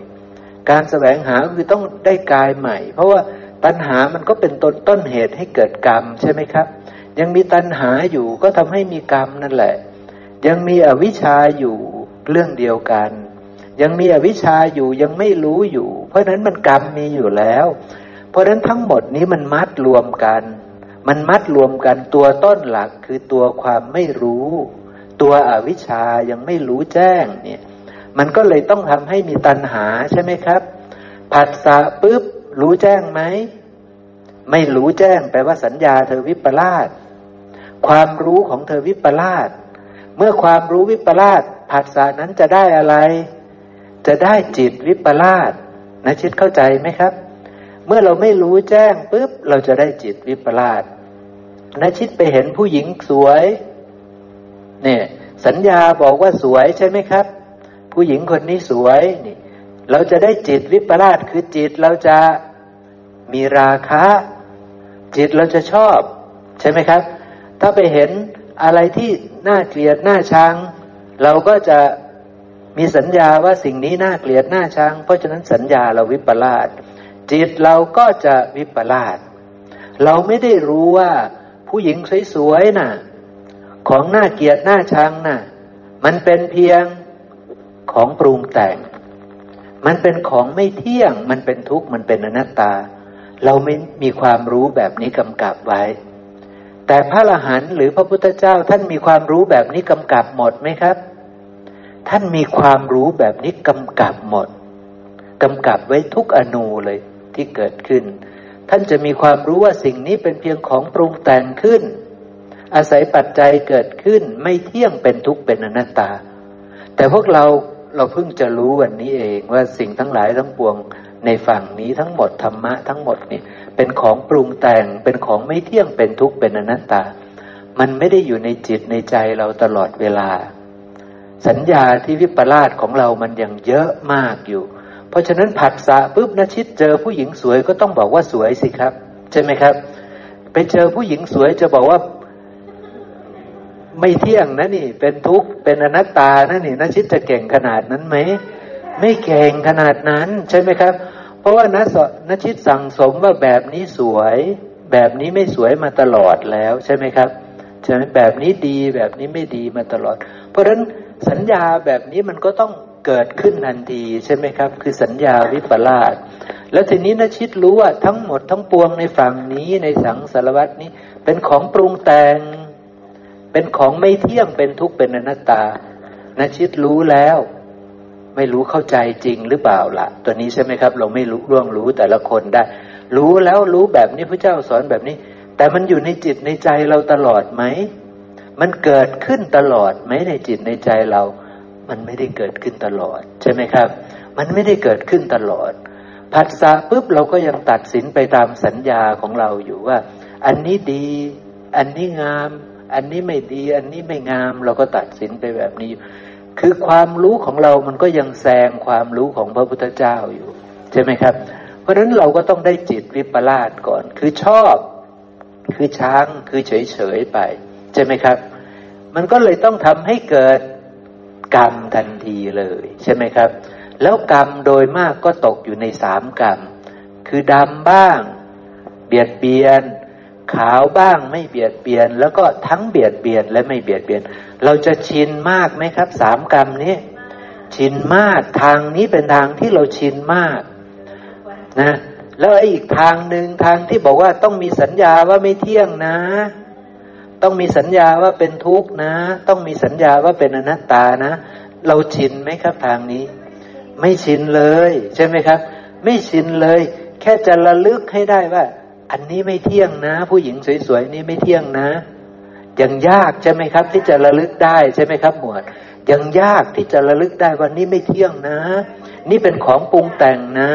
การแสวงหาคือต้องได้กายใหม่ เพราะว่าตัณหามันก็เป็นต้นต้นเหตุให้เกิดกรรมใช่ไหมครับ ยังมีตัณหาอยู่ก็ทำให้มีกรรมนั่นแหละ ยังมีอวิชชาอยู่เรื่องเดียวกัน ยังมีอวิชชาอยู่ยังไม่รู้อยู่ เพราะฉะนั้นมันกรรมมีอยู่แล้ว เพราะฉะนั้นทั้งหมดนี้มันมัดรวมกัน มันมัดรวมกันตัวต้นหลักคือตัวความไม่รู้ ตัวอวิชชายังไม่รู้แจ้งเนี่ย มันก็เลยต้องทำให้มีตัณหาใช่ไหมครับ ผัสสะปุ๊บรู้แจ้งไหมไม่รู้แจ้งแปลว่าสัญญาเธอวิปลาสความรู้ของเธอวิปลาสเมื่อความรู้วิปลาสผัสสะนั้นจะได้อะไร จะได้จิตวิปลาสนะชิดเข้าใจไหมครับ เมื่อเราไม่รู้แจ้งปุ๊บเราจะได้จิตวิปลาสนะชิดไปเห็นผู้หญิงสวยเนี่ยสัญญาบอกว่าสวยใช่ไหมครับ ผู้หญิงคนนี้สวยนี่เราจะได้จิตวิปลาสคือจิตเราจะมีราคะ จิตเราจะชอบ ใช่ไหมครับ ถ้าไปเห็นอะไรที่น่าเกลียดน่าชัง เราก็จะ มีสัญญาว่าสิ่งนี้น่าเกลียดน่าชัง เพราะฉะนั้นสัญญาเราวิปลาสจิตเราก็จะวิปลาสเราไม่ได้รู้ว่าผู้หญิงสวยๆน่ะ ของน่าเกลียดน่าชังน่ะ มันเป็นเพียงของปรุงแต่ง มันเป็นของไม่เที่ยง มันเป็นทุกข์มันเป็นอนัตตา เราไม่มีความรู้แบบนี้กำกับไว้ แต่พระอรหันต์หรือพระพุทธเจ้าท่านมีความรู้แบบนี้กำกับหมดไหมครับ ท่านมีความรู้แบบนี้กำกับหมดกำกับไว้ทุกอนูเลยที่เกิดขึ้น ท่านจะมีความรู้ว่าสิ่งนี้เป็นเพียงของปรุงแต่งขึ้น อาศัยปัจจัยเกิดขึ้นไม่เที่ยงเป็นทุกข์เป็นอนัตตา แต่พวกเราเราเพิ่งจะรู้วันนี้เองว่าสิ่งทั้งหลายทั้งปวงในฝั่งนี้ทั้งหมดธรรมะทั้งหมดนี่เป็นของปรุงแต่งเป็นของไม่เที่ยงเป็นทุกข์เป็นอนัตตา มันไม่ได้อยู่ในจิตในใจเราตลอดเวลา สัญญาที่วิปลาสของเรามันยังเยอะมากอยู่ เพราะฉะนั้นผัสสะปุ๊บนะชิดเจอผู้หญิงสวยก็ต้องบอกว่าสวยสิครับ ใช่ไหมครับ ไปเจอผู้หญิงสวยจะบอกว่า ไม่เที่ยงนะนี่ เป็นทุกข์เป็นอนัตตานะนี่นะชิดจะเก่งขนาดนั้นไหมไม่เก่งขนาดนั้น ใช่ไหมครับ เพราะว่านัสนชิตสั่งสมว่าแบบนี้สวย แบบนี้ไม่สวยมาตลอดแล้วใช่ไหมครับใช่ไหมแบบนี้ดีแบบนี้ไม่ดีมาตลอด เพราะฉะนั้น สัญญาแบบนี้มันก็ต้องเกิดขึ้นทันทีใช่ไหมครับ คือสัญญาวิปลาสแล้วทีนี้นชิตรู้ว่าทั้งหมดทั้งปวงในฝั่งนี้ในสังสารวัตนี้ เป็นของปรุงแต่ง เป็นของไม่เที่ยงเป็นทุกข์เป็นอนัตตานชิตรู้แล้ว ไม่รู้เข้าใจจริงหรือเปล่าล่ะ ตัวนี้ใช่ไหมครับ เราไม่รู้ร่วงรู้แต่ละคนได้ รู้แล้วรู้แบบนี้พระเจ้าสอนแบบนี้ แต่มันอยู่ในจิตในใจเราตลอดไหม มันเกิดขึ้นตลอดไหมในจิตในใจเรา มันไม่ได้เกิดขึ้นตลอด ใช่ไหมครับ มันไม่ได้เกิดขึ้นตลอดผัสสะปุ๊บเราก็ยังตัดสินไปตามสัญญาของเราอยู่ว่า อันนี้ดี อันนี้งาม อันนี้ไม่ดี อันนี้ไม่งาม เราก็ตัดสินไปแบบนี้ คือความรู้ของเรามันก็ยังแซงความรู้ของพระพุทธเจ้าอยู่ ใช่ไหมครับ เพราะฉะนั้นเราก็ต้องได้จิตวิปลาสก่อน คือชอบ คือช้างคือเฉยเฉยไป ใช่ไหมครับ มันก็เลยต้องทำให้เกิดกรรมทันทีเลยใช่ไหมครับ แล้วกรรมโดยมากก็ตกอยู่ในสามกรรม คือดำบ้าง เบียดเบียน ขาวบ้างไม่เบียดเบียน แล้วก็ทั้งเบียดเบียนและไม่เบียดเบียน เราจะชินมากไหมครับสามกรรมนี้ ชินมากทางนี้เป็นทางที่เราชินมากนะแล้วอีกทางหนึ่งทางที่บอกว่าต้องมีสัญญาว่าไม่เที่ยงนะ ต้องมีสัญญาว่าเป็นทุกข์นะ ต้องมีสัญญาว่าเป็นอนัตตานะ เราชินไหมครับทางนี้ ไม่ชินเลย ใช่ไหมครับ ไม่ชินเลย แค่จะระลึกให้ได้ว่า อันนี้ไม่เที่ยงนะ ผู้หญิงสวยๆนี้ไม่เที่ยงนะยังยากใช่ไหมครับ ที่จะระลึกได้ใช่ไหมครับ หมวดยังยากที่จะระลึกได้ว่านี่ไม่เที่ยงนะ นี่เป็นของปรุงแต่งนะ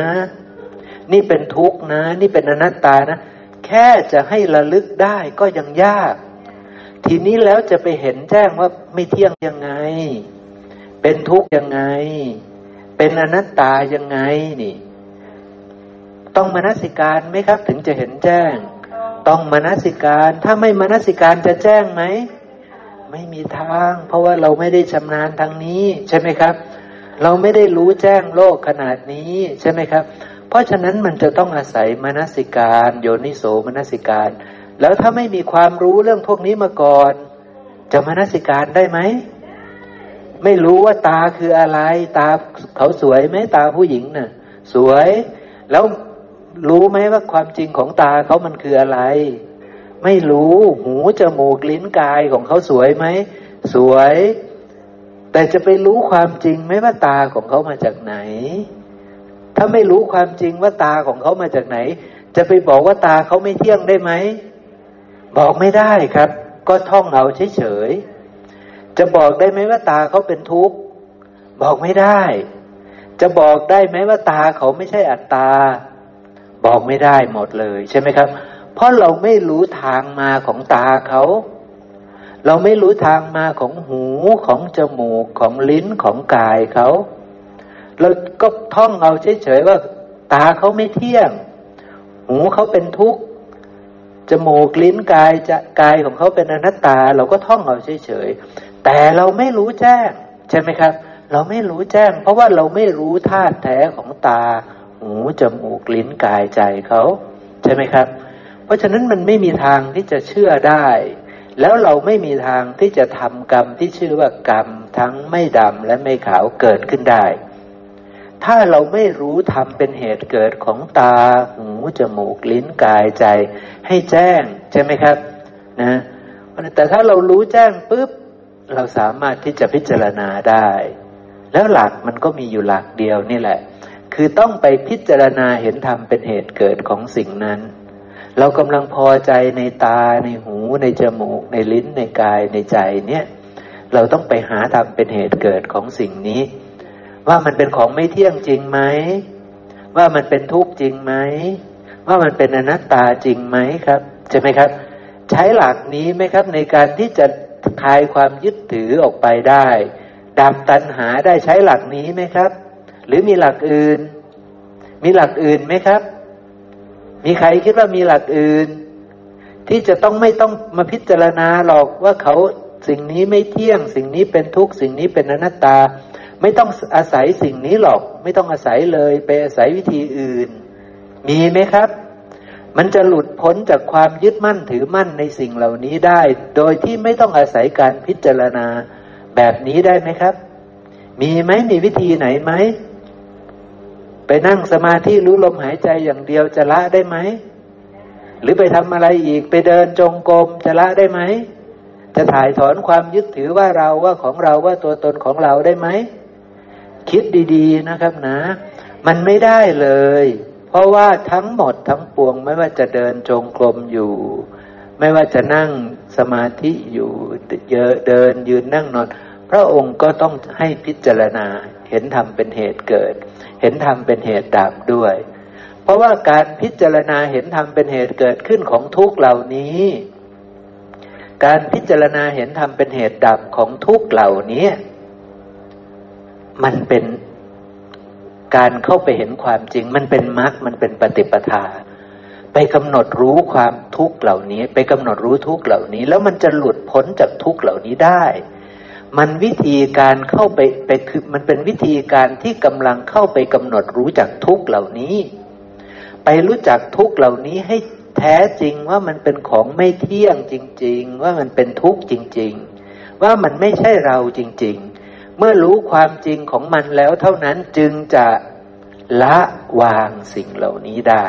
นี่เป็นทุกข์นะ นี่เป็นอนัตตานะ แค่จะให้ระลึกได้ก็ยังยาก ทีนี้แล้วจะไปเห็นแจ้งว่าไม่เที่ยงยังไง เป็นทุกข์ยังไง เป็นอนัตตายังไงนี่ ต้องมนสิการไหมครับ ถึงจะเห็นแจ้ง ต้องมนสิการ ถ้าไม่มนสิการจะแจ้งไหมไม่มีทาง เพราะว่าเราไม่ได้ชำนาญทางนี้ ใช่ไหมครับ เราไม่ได้รู้แจ้งโลกขนาดนี้ใช่ไหมครับ เพราะฉะนั้นมันจะต้องอาศัยมนสิการ โยนิโสมนสิการ แล้วถ้าไม่มีความรู้เรื่องพวกนี้มาก่อน จะมานสิการได้ไหม ไม่รู้ว่าตาคืออะไร ตาเขาสวยไหมตาผู้หญิงน่ะ สวย แล้วรู้ไหมว่าความจริงของตาเขามันคืออะไร ไม่รู้หูจมูกลิ้นกายของเขาสวยไหม สวย แต่จะไปรู้ความจริงไหมว่าตาของเขามาจากไหน ถ้าไม่รู้ความจริงว่าตาของเขามาจากไหน จะไปบอกว่าตาเขาไม่เที่ยงได้ไหม บอกไม่ได้ครับ ก็ท่องเอาเฉยๆจะบอกได้ไหมว่าตาเขาเป็นทุกข์บอกไม่ได้ จะบอกได้ไหมว่าตาเขาไม่ใช่อัตตา บอกไม่ได้หมดเลยใช่ไหมครับ เพราะเราไม่รู้ทางมาของตาเขาเราไม่รู้ทางมาของหูของจมูกของลิ้นของกายเขาเราก็ท่องเอาเฉยๆว่า ตาเขาไม่เที่ยง หูเขาเป็นทุกข์ จมูกลิ้นกายจะกายของเขาเป็นอนัตตา เราก็ท่องเอาเฉยๆแต่เราไม่รู้แจ้ง ใช่ไหมครับ เราไม่รู้แจ้ง เพราะว่าเราไม่รู้ธาตุแท้ของตา หูจมูกลิ้นกายใจเขาใช่ไหมครับ เพราะฉะนั้นมันไม่มีทางที่จะเชื่อได้ แล้วเราไม่มีทางที่จะทำกรรมที่ชื่อว่ากรรมทั้งไม่ดำและไม่ขาวเกิดขึ้นได้ ถ้าเราไม่รู้ทำเป็นเหตุเกิดของตา หู จมูก ลิ้น กาย ใจ ให้แจ้ง ใช่ไหมครับ นะ แต่ถ้าเรารู้แจ้งปุ๊บ เราสามารถที่จะพิจารณาได้ แล้วหลักมันก็มีอยู่หลักเดียวนี่แหละ คือต้องไปพิจารณาเห็นธรรมเป็นเหตุเกิดของสิ่งนั้น เรากำลังพอใจในตา ในหู ในจมูก ในลิ้น ในกาย ในใจเนี่ย เราต้องไปหาธรรมเป็นเหตุเกิดของสิ่งนี้ ว่ามันเป็นของไม่เที่ยงจริงไหม ว่ามันเป็นทุกข์จริงไหม ว่ามันเป็นอนัตตาจริงไหมครับ ใช่ไหมครับ ใช้หลักนี้ไหมครับ ในการที่จะคลายความยึดถือออกไปได้ดับตัณหาได้ใช้หลักนี้ไหมครับ หรือมีหลักอื่น มีหลักอื่นไหมครับ มีใครคิดว่ามีหลักอื่น ที่จะต้องไม่ต้องมาพิจารณาหรอกว่าเขาสิ่งนี้ไม่เที่ยง สิ่งนี้เป็นทุกข์สิ่งนี้เป็นอนัตตา ไม่ต้องอาศัยสิ่งนี้หรอก ไม่ต้องอาศัยเลยไปอาศัยวิธีอื่น มีไหมครับ มันจะหลุดพ้นจากความยึดมั่นถือมั่นในสิ่งเหล่านี้ได้ โดยที่ไม่ต้องอาศัยการพิจารณาแบบนี้ได้ไหมครับ มีไหมมีวิธีไหนไหมไปนั่งสมาธิรู้ลมหายใจอย่างเดียวจะละได้ไหมหรือไปทำอะไรอีกไปเดินจงกรมจะละได้ไหมจะถ่ายถอนความยึดถือว่าเราว่าของเราว่าตัวตนของเราได้ไหม คิดดีๆนะครับนะ มันไม่ได้เลย เพราะว่าทั้งหมดทั้งปวง ไม่ว่าจะเดินจงกรมอยู่ ไม่ว่าจะนั่งสมาธิอยู่เยอะเดินยืนนั่งนอน พระองค์ก็ต้องให้พิจารณา เห็นธรรมเป็นเหตุเกิด เห็นธรรมเป็นเหตุดับด้วย เพราะว่าการพิจารณาเห็นธรรมเป็นเหตุเกิดขึ้นของทุกเหล่านี้ การพิจารณาเห็นธรรมเป็นเหตุดับของทุกเหล่านี้ มันเป็นการเข้าไปเห็นความจริง มันเป็นมรรคมันเป็นปฏิปทา ไปกำหนดรู้ความทุกข์เหล่านี้ ไปกำหนดรู้ทุกข์เหล่านี้ แล้วมันจะหลุดพ้นจากทุกข์เหล่านี้ได้ มันวิธีการเข้าไปไปคือมันเป็นวิธีการที่กำลังเข้าไปกำหนดรู้จักทุกข์เหล่านี้ ไปรู้จักทุกข์เหล่านี้ให้แท้จริงว่ามันเป็นของไม่เที่ยงจริง ๆ ว่ามันเป็นทุกข์จริง ๆ ว่ามันไม่ใช่เราจริง ๆ เมื่อรู้ความจริงของมันแล้วเท่านั้นจึงจะละวางสิ่งเหล่านี้ได้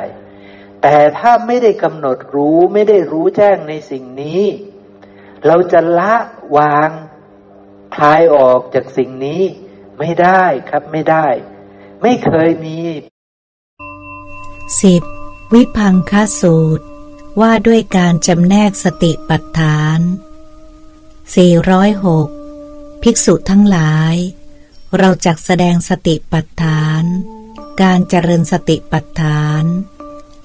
แต่ถ้าไม่ได้กำหนดรู้ไม่ได้รู้แจ้งในสิ่งนี้ เราจะละวางคลายออกจากสิ่งนี้ไม่ได้ครับไม่ได้ ไม่เคยมีสิบวิพังคสูตร ว่าด้วยการจำแนกสติปัฏฐาน 406 ภิกษุทั้งหลาย เราจักแสดงสติปัฏฐาน การเจริญสติปัฏฐาน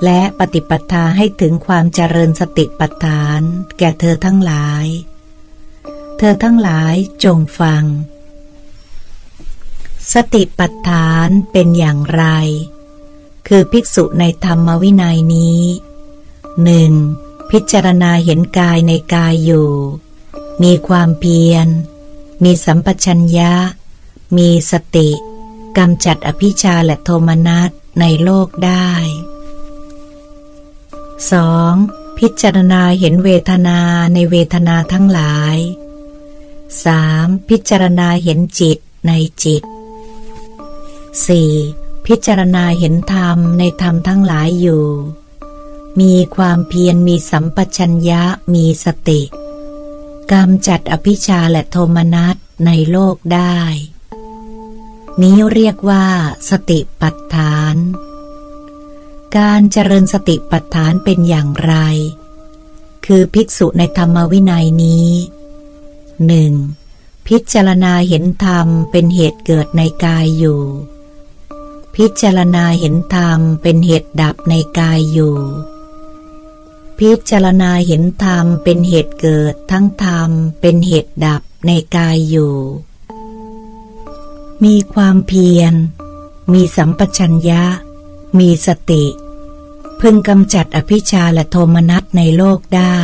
และปฏิปัฏฐาให้ถึงความเจริญสติปัฏฐาน แก่เธอทั้งหลาย เธอทั้งหลายจงฟัง สติปัฏฐานเป็นอย่างไร คือภิกษุในธรรมวินัยนี้หนึ่งพิจารณาเห็นกายในกายอยู่ มีความเพียร มีสัมปชัญญะ มีสติกำจัดอภิชาและโทมนัสในโลกได้ 2. พิจารณาเห็นเวทนาในเวทนาทั้งหลาย 3. พิจารณาเห็นจิตในจิต 4. พิจารณาเห็นธรรมในธรรมทั้งหลายอยู่ มีความเพียรมีสัมปชัญญะมีสติ กรรจัดอภิชาและโทมนัสในโลกได้ นี้เรียกว่า สติปัฏฐาน การเจริญสติปัฏฐานเป็นอย่างไร คือภิกษุในธรรมวินัยนี้หนึ่งพิจารณาเห็นธรรมเป็นเหตุเกิดในกายอยู่ พิจารณาเห็นธรรมเป็นเหตุดับในกายอยู่ พิจารณาเห็นธรรมเป็นเหตุเกิดทั้งธรรมเป็นเหตุดับในกายอยู่ มีความเพียร มีสัมปชัญญะ มีสติ พึงกำจัดอภิชาและโทมนัสในโลกได้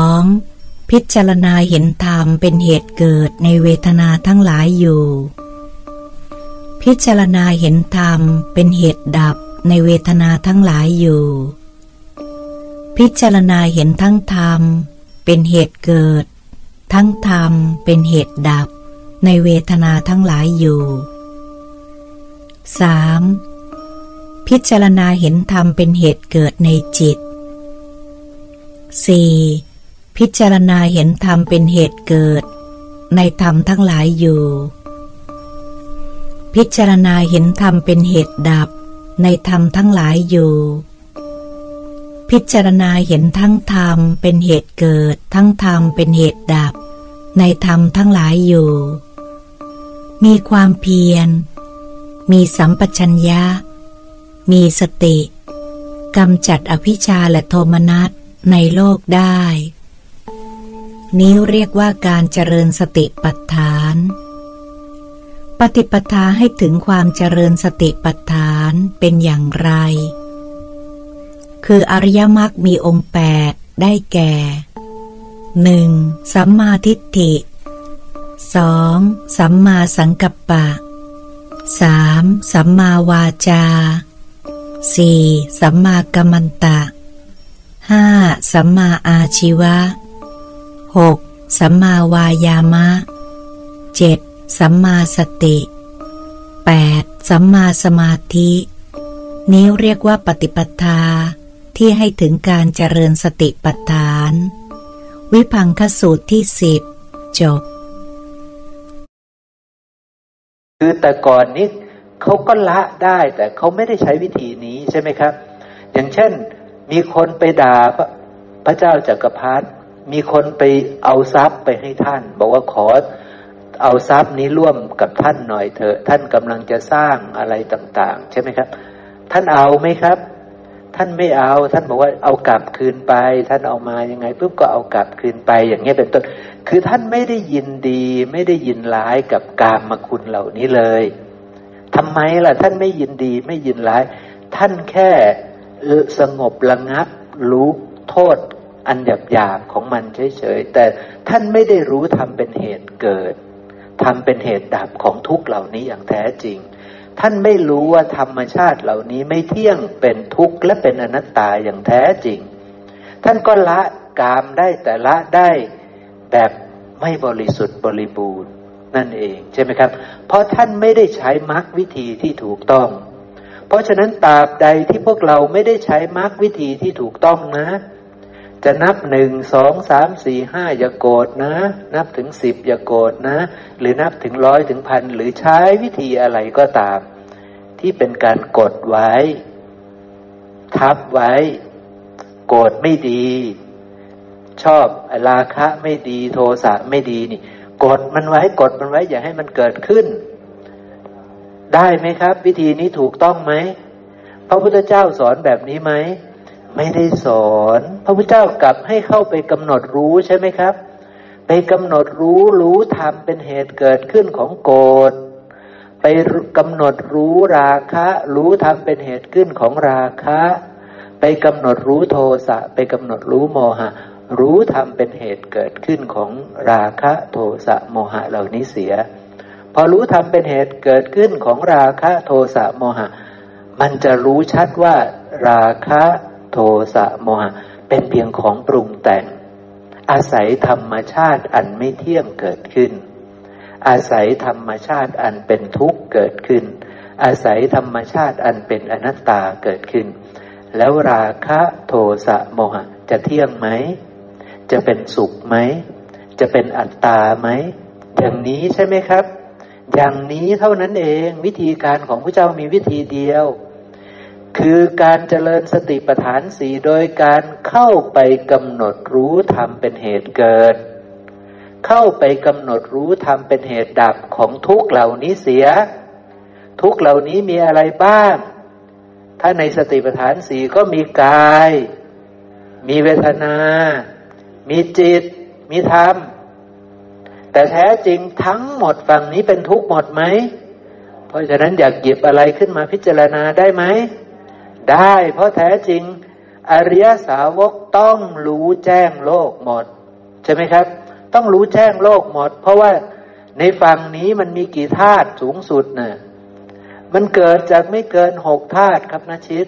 2. พิจารณาเห็นธรรมเป็นเหตุเกิดในเวทนาทั้งหลายอยู่ พิจารณาเห็นธรรมเป็นเหตุดับในเวทนาทั้งหลายอยู่ พิจารณาเห็นทั้งธรรม เป็นเหตุเกิด ทั้งธรรมเป็นเหตุดับ ในเวทนาทั้งหลายอยู่ 3. พิจารณาเห็นธรรมเป็นเหตุเกิดในจิต 4. พิจารณาเห็นธรรมเป็นเหตุเกิด ในธรรมทั้งหลายอยู่ พิจารณาเห็นธรรมเป็นเหตุดับ ในธรรมทั้งหลายอยู่ พิจารณาเห็นทั้งธรรมเป็นเหตุเกิด ทั้งธรรมเป็นเหตุดับ ในธรรมทั้งหลายอยู่ มีความเพียร มีสัมปชัญญะ มีสติกำจัดอภิชาและโทมนัสในโลกได้ นี้เรียกว่าการเจริญสติปัฏฐาน ปฏิปทาให้ถึงความเจริญสติปัฏฐานเป็นอย่างไร คืออริยมรรคมีองค์แปดได้แก่หนึ่งสัมมาทิฏฐิสองสัมมาสังกัปปะสามสัมมาวาจาสี่สัมมากัมมันตะห้าสัมมาอาชีวะหกสัมมาวายามะเจ็ดสัมมาสติแปดสัมมาสมาธิ นี้เรียกว่าปฏิปทา ที่ให้ถึงการเจริญสติปัฏฐาน วิพังคสูตรที่สิบจบ คือแต่ก่อนนี้เขาก็ละได้แต่เขาไม่ได้ใช้วิธีนี้ใช่ไหมครับ อย่างเช่น มีคนไปด่าพระพระเจ้าจากักรพรรดิมีคนไปเอาทรัพย์ไปให้ท่าน บอกว่าขอเอาทรัพย์นี้ร่วมกับท่านหน่อยเถอะ ท่านกำลังจะสร้างอะไรต่าง ๆ ใช่ไหมครับ ท่านเอาไหมครับ ท่านไม่เอา ท่านบอกว่าเอากลับคืนไป ท่านเอามายังไงปุ๊บก็เอากลับคืนไปอย่างเงี้ยเป็นต้น คือท่านไม่ได้ยินดี ไม่ได้ยินร้ายกับกามมาคุณเหล่านี้เลยทำไมล่ะ ท่านไม่ยินดีไม่ยินร้าย ท่านแค่สงบระงับ รู้โทษอันหยาบหยาบของมันเฉยๆแต่ท่านไม่ได้รู้ทำเป็นเหตุเกิดทำเป็นเหตุดับของทุกเหล่านี้อย่างแท้จริง ท่านไม่รู้ว่าธรรมชาติเหล่านี้ไม่เที่ยงเป็นทุกข์และเป็นอนัตตาอย่างแท้จริง ท่านก็ละกามได้แต่ละได้แบบไม่บริสุทธิ์บริบูรณ์นั่นเองใช่ไหมครับ เพราะท่านไม่ได้ใช้มรรควิธีที่ถูกต้อง เพราะฉะนั้นตราบใดที่พวกเราไม่ได้ใช้มรรควิธีที่ถูกต้องนะ จะนับหนึ่งสองสามสี่ห้าอย่าโกรธนะ นับถึงสิบอย่าโกรธนะ หรือนับถึงร้อยถึงพันหรือใช้วิธีอะไรก็ตาม ที่เป็นการกดไว้ ทับไว้ โกรธไม่ดี ชอบราคะไม่ดีโทสะไม่ดีนี่ กดมันไว้กดมันไว้ อย่าให้มันเกิดขึ้น ได้ไหมครับ วิธีนี้ถูกต้องไหมพระพุทธเจ้าสอนแบบนี้ไหม ไม่ได้สอน พระพุทธเจ้ากลับให้เข้าไปกำหนดรู้ใช่ไหมครับ ไปกำหนดรู้รู้ธรรมเป็นเหตุเกิดขึ้นของโกรธไปกำหนดรู้ราคะ รู้ธรรมเป็นเหตุขึ้นของราคะ ไปกำหนดรู้โทสะ ไปกำหนดรู้โมหะ รู้ธรรมเป็นเหตุเกิดขึ้นของราคะโทสะโมหะเหล่านี้เสีย พอรู้ธรรมเป็นเหตุเกิดขึ้นของราคะโทสะโมหะ มันจะรู้ชัดว่าราคะ โทสะโมหะ เป็นเพียงของปรุงแต่ง อาศัยธรรมชาติอันไม่เที่ยงเกิดขึ้น อาศัยธรรมชาติอันเป็นทุกข์เกิดขึ้น อาศัยธรรมชาติอันเป็นอนัตตาเกิดขึ้น แล้วราคะโทสะโมหะ จะเที่ยงไหม จะเป็นสุขไหม จะเป็นอัตตาไหม อย่างนี้ใช่ไหมครับ อย่างนี้เท่านั้นเองวิธีการของพระเจ้ามีวิธีเดียว คือการเจริญสติปัฏฐานสีโดยการเข้าไปกำหนดรู้ธรรมเป็นเหตุเกิด เข้าไปกำหนดรู้ธรรมเป็นเหตุดับของทุกเหล่านี้เสีย ทุกเหล่านี้มีอะไรบ้าง ถ้าในสติปัฏฐานสีก็มีกาย มีเวทนา มีจิต มีธรรม แต่แท้จริงทั้งหมดฝั่งนี้เป็นทุกข์หมดไหม เพราะฉะนั้นอยากหยิบอะไรขึ้นมาพิจารณาได้ไหม ได้ เพราะแท้จริง อริยสาวกต้องรู้แจ้งโลกหมด ใช่ไหมครับ ต้องรู้แจ้งโลกหมด เพราะว่าในฝั่งนี้มันมีกี่ธาตุสูงสุดนะ่ะมันเกิดจากไม่เกินหกธาตุครับนะชิด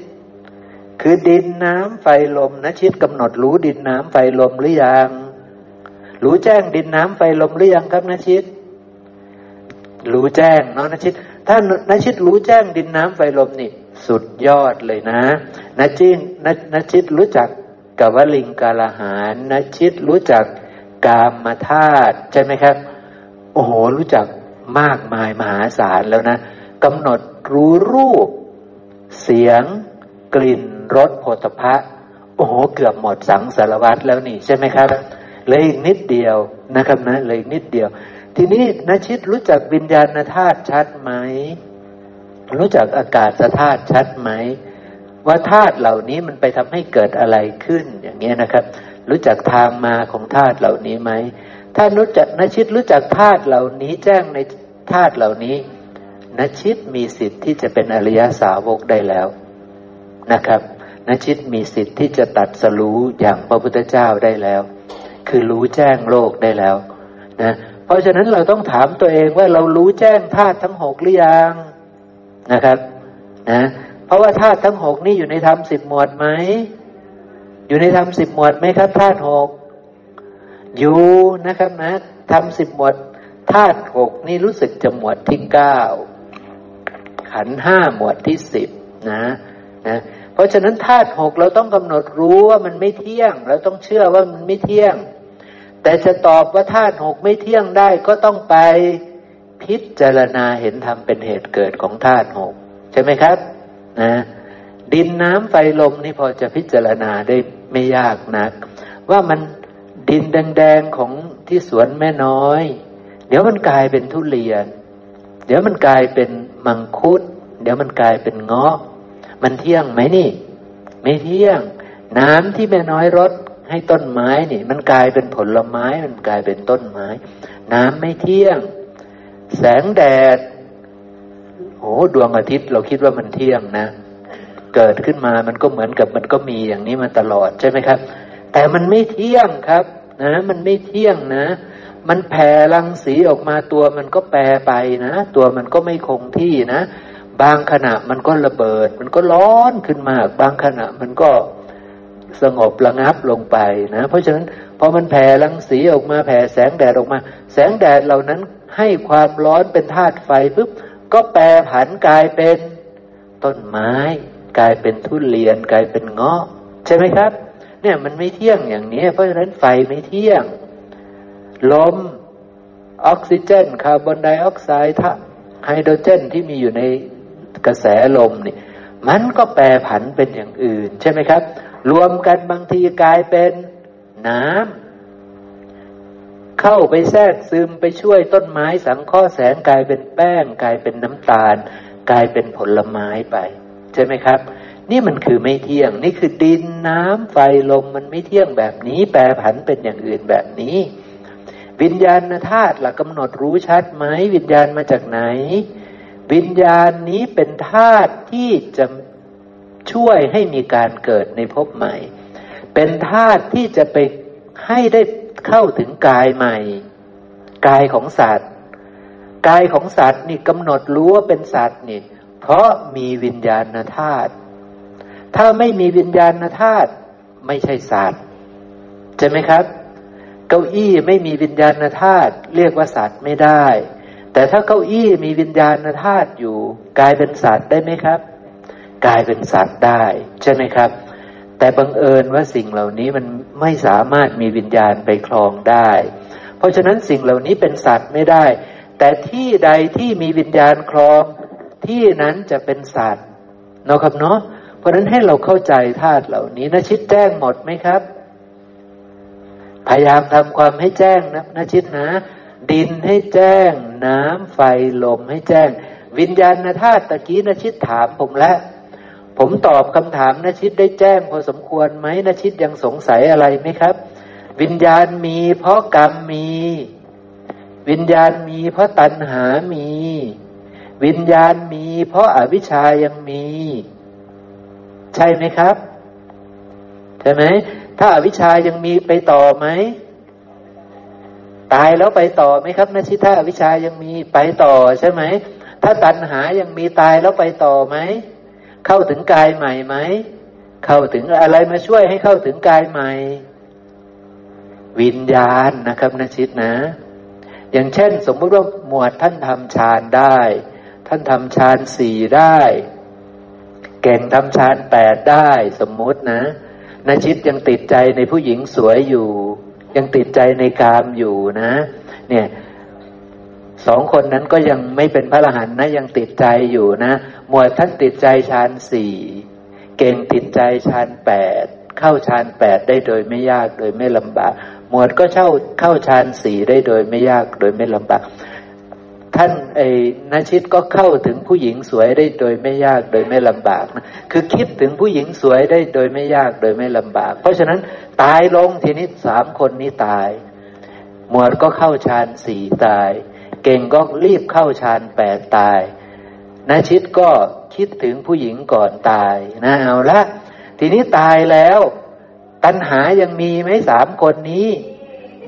คือดินน้ำไฟลมนะชิดกำหนดรู้ดินน้ำไฟลมหรือยังรู้แจ้งดินน้ำไฟลมหรือยังครับนะชิดรู้แจ้งเนาะนะชิดถ้านะชิดรู้แจ้งดินน้ำไฟลมนี่ สุดยอดเลยนะนจินนนชิดรู้จักกวลิงกาลหารนชิตรู้จักกามมาธาตุใช่ไหมครับ โอ้โห รู้จักมากมายมหาศาลแล้วนะกำหนดรู้รูป เสียง กลิ่นรสโผฏฐะโอ้โห เกือบหมดสังสารวัตรแล้วนี่ใช่ไหมครับเหลยอีกนิดเดียวนะครับนะเหลยอีกนิดเดียว ทีนี้นชิตรู้จักวิญญาณธาตุชัดไหม รู้จักอากาศธาตุชัดไหมว่าธาตุเหล่านี้มันไปทำให้เกิดอะไรขึ้นอย่างเงี้ยนะครับ รู้จักทางมาของธาตุเหล่านี้ไหมถ้ารู้จักนชิตรู้จักธาตุเหล่านี้แจ้งในธาตุเหล่านี้นชิตมีสิทธิ์ที่จะเป็นอริยสาวกได้แล้วนะครับนชิตมีสิทธิ์ที่จะตัดสรู้อย่างพระพุทธเจ้าได้แล้ว คือรู้แจ้งโลกได้แล้วนะเพราะฉะนั้นเราต้องถามตัวเองว่าเรารู้แจ้งธาตุทั้งหกหรือยัง นะครับนะเพราะว่าธาตุทั้งหกนี่อยู่ในธรรมสิบหมวดไหม อยู่ในธรรมสิบหมวดไหมครับธาตุหกอยู่นะครับนะธรรมสิบหมวดธาตุหกนี่รู้สึกจะหมวดที่เก้าขันห้าหมวดที่สิบนะนะเพราะฉะนั้นธาตุหกเราต้องกำหนดรู้ว่ามันไม่เที่ยง เราต้องเชื่อว่ามันไม่เที่ยง แต่จะตอบว่าธาตุหกไม่เที่ยงได้ก็ต้องไป พิจารณาเห็นธรรมเป็นเหตุเกิดของธาตุหกใช่ไหมครับ นะ ดินน้ำไฟลมนี่พอจะพิจารณาได้ไม่ยากนัก ว่ามันดินแดงๆของที่สวนแม่น้อย เดี๋ยวมันกลายเป็นทุเรียน เดี๋ยวมันกลายเป็นมังคุด เดี๋ยวมันกลายเป็นเงาะ มันเที่ยงไหมนี่ ไม่เที่ยง น้ำที่แม่น้อยรดให้ต้นไม้นี่ มันกลายเป็นผลไม้ มันกลายเป็นต้นไม้ น้ำไม่เที่ยง แสงแดดโอ้ดวงอาทิตย์เราคิดว่ามันเที่ยงนะ เกิดขึ้นมามันก็เหมือนกับมันก็มีอย่างนี้มาตลอดใช่ไหมครับ แต่มันไม่เที่ยงครับ นะ มันไม่เที่ยงนะ มันแผ่รังสีออกมาตัวมันก็แปรไปนะ ตัวมันก็ไม่คงที่นะ บางขณะมันก็ระเบิด มันก็ร้อนขึ้นมาบางขณะมันก็สงบระงับลงไปนะ เพราะฉะนั้นพอมันแผ่รังสีออกมาแผ่แสงแดดออกมา แสงแดดเหล่านั้น ให้ความร้อนเป็นธาตุไฟปุ๊บก็แปรผันกลายเป็นต้นไม้ กลายเป็นทุเรียนกลายเป็นเงาะ ใช่ไหมครับ เนี่ยมันไม่เที่ยงอย่างนี้ เพราะฉะนั้นไฟไม่เที่ยง ลมออกซิเจนคาร์บอนไดออกไซด์ไฮโดรเจนที่มีอยู่ในกระแสลมนี่มันก็แปรผันเป็นอย่างอื่น ใช่ไหมครับ รวมกันบางทีกลายเป็นน้ำ เข้าไปแทรกซึมไปช่วยต้นไม้สังข้อแสงกลายเป็นแป้ง กลายเป็นน้ำตาล กลายเป็นผลไม้ไป ใช่ไหมครับ นี่มันคือไม่เที่ยง นี่คือดินน้ำไฟลมมันไม่เที่ยงแบบนี้ แปรผันเป็นอย่างอื่นแบบนี้ วิญญาณธาตุหล่ะกำหนดรู้ชัดไหมวิญญาณมาจากไหน วิญญาณนี้เป็นธาตุที่จะช่วยให้มีการเกิดในภพใหม่ เป็นธาตุที่จะไปให้ได้ เข้าถึงกายใหม่ กายของสัตว์ กายของสัตว์นี่กำหนดรู้ว่าเป็นสัตว์นี่ เพราะมีวิญญาณธาตุถ้าไม่มีวิญญาณธาตุไม่ใช่สัตว์ใช่ไหมครับ เก้าอี้ไม่มีวิญญาณธาตุเรียกว่าสัตว์ไม่ได้ แต่ถ้าเก้าอี้มีวิญญาณธาตุอยู่ กลายเป็นสัตว์ได้ไหมครับ กลายเป็นสัตว์ได้ ใช่ไหมครับ แต่บังเอิญว่าสิ่งเหล่านี้มันไม่สามารถมีวิญญาณไปครองได้ เพราะฉะนั้นสิ่งเหล่านี้เป็นสัตว์ไม่ได้ แต่ที่ใดที่มีวิญญาณครอง ที่นั้นจะเป็นสัตว์เนาะครับเนาะเพราะฉะนั้นให้เราเข้าใจธาตุเหล่านี้นะชิดแจ้งหมดไหมครับ พยายามทำความให้แจ้งนะนะชิดนะ ดินให้แจ้ง น้ำไฟลมให้แจ้ง วิญญาณธาตุตะกี้นะชิตถามผมแล้ว ผมตอบคำถามนชิตได้แจ้งพอสมควรไหมนชิตยังสงสัยอะไรไหมครับ วิญญาณมีเพราะกรรมมี วิญญาณมีเพราะตัณหามี วิญญาณมีเพราะอาวิชายังมี ใช่ไหมครับ ใช่ไหม ถ้าอาวิชายังมีไปต่อไหม ตายแล้วไปต่อไหมครับนชิตถ้าอวิชายังมีไปต่อใช่ไหม ถ้าตัณหายังมีตายแล้วไปต่อไหม เข้าถึงกายใหม่ไหม เข้าถึงอะไรมาช่วยให้เข้าถึงกายใหม่ วิญญาณนะครับนชิตนะ อย่างเช่น สมมติว่าหมวดท่านทำฌานได้ ท่านทำฌานสี่ได้ เก่งทำฌานแปดได้สมมตินะนาชิตยังติดใจในผู้หญิงสวยอยู่ ยังติดใจในกามอยู่นะ เนี่ย สองคนนั้นก็ยังไม่เป็นพระอรหันต์นะยังติดใจอยู่นะ หมวดท่านติดใจฌานสี่เก่งติดใจฌานแปดเข้าฌานแปดได้โดยไม่ยากโดยไม่ลำบาก หมวดก็เข้าเข้าฌานสี่ได้โดยไม่ยากโดยไม่ลำบากท่านไอ้นชิตก็เข้าถึงผู้หญิงสวยได้โดยไม่ยากโดยไม่ลำบากนะคือคิดถึงผู้หญิงสวยได้โดยไม่ยากโดยไม่ลำบาก เพราะฉะนั้นตายลงทีนี้สามคนนี้ตาย หมวดก็เข้าฌานสี่ตาย เก่งก็รีบเข้าฌานแปดตายนาชิตก็คิดถึงผู้หญิงก่อนตายนะเอาละทีนี้ตายแล้ว ตัณหายังมีไหมสามคนนี้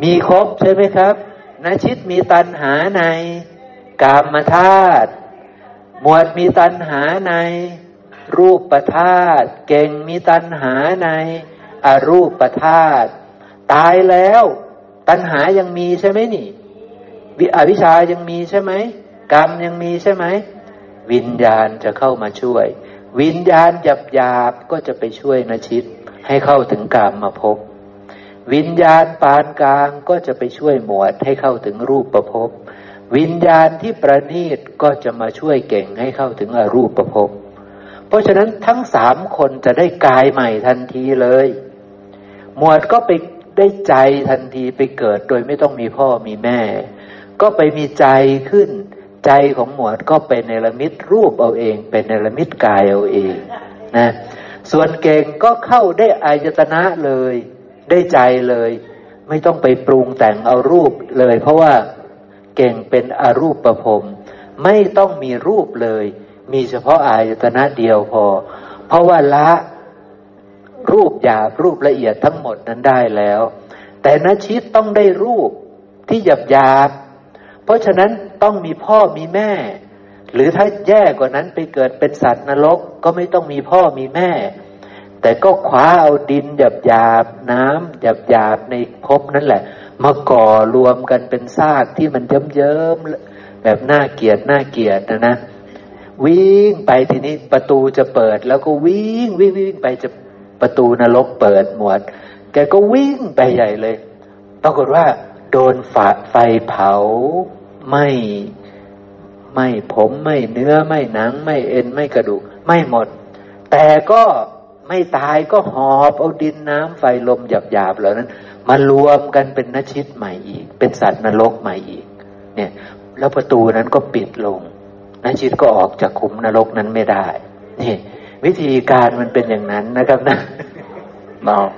มีครบใช่ไหมครับนาชิตมีตัณหาในกามธาตุหมวดมีตัณหาในรูปธาตุเก่งมีตัณหาในอรูปธาตุตายแล้ว ตัณหายังมีใช่ไหมนี่ อวิชายังมีใช่ไหมกรรมยังมีใช่ไหมวิญญาณจะเข้ามาช่วย วิญญาณหยาบหยาบก็จะไปช่วยนชิต ให้เข้าถึงกามมาพบ วิญญาณปานกลางก็จะไปช่วยหมวดให้เข้าถึงรูปประพบวิญญาณที่ประณีตก็จะมาช่วยเก่งให้เข้าถึงอรูปประพบเพราะฉะนั้นทั้งสามคนจะได้กายใหม่ทันทีเลย หมวดก็ไปได้ใจทันทีไปเกิดโดยไม่ต้องมีพ่อมีแม่ ก็ไปมีใจขึ้น ใจของหมวดก็เป็นเนรมิตรูปเอาเอง เป็นเนรมิตกายเอาเองนะส่วนเก่งก็เข้าได้อายตนะเลย ได้ใจเลย ไม่ต้องไปปรุงแต่งเอารูปเลย เพราะว่าเก่งเป็นอรูปประพรมไม่ต้องมีรูปเลย มีเฉพาะอายตนะเดียวพอ เพราะว่าละรูปหยาบรูปละเอียดทั้งหมดนั้นได้แล้ว แต่นชิตต้องได้รูปที่หยาบหยาบ เพราะฉะนั้นต้องมีพ่อมีแม่ หรือถ้าแย่กว่านั้นไปเกิดเป็นสัตว์นรกก็ไม่ต้องมีพ่อมีแม่ แต่ก็คว้าเอาดินหยาบหยาบน้ำหยาบหยาบในภพนั่นแหละ มาก่อรวมกันเป็นซากที่มันเยิ้มๆแบบน่าเกียดน่าเกียดนะนะวิ่งไปทีนี้ประตูจะเปิด แล้วก็วิ่งวิ่งวิ่งไปจะประตูนรกเปิดหมวด แกก็วิ่งไปใหญ่เลยปรากฏว่า โดนฝาไฟเผาไม่ไม่ผมไม่เนื้อไม่หนัง ไม่เอ็นไม่กระดูก ไม่หมด แต่ก็ไม่ตายก็หอบเอาดินน้ำไฟลมหยาบๆเหล่านั้น มารวมกันเป็นนชิตใหม่อีก เป็นสัตว์นรกใหม่อีก เนี่ย แล้วประตูนั้นก็ปิดลงนชิตก็ออกจากขุมนรกนั้นไม่ได้นี่วิธีการมันเป็นอย่างนั้นนะครับนะนอก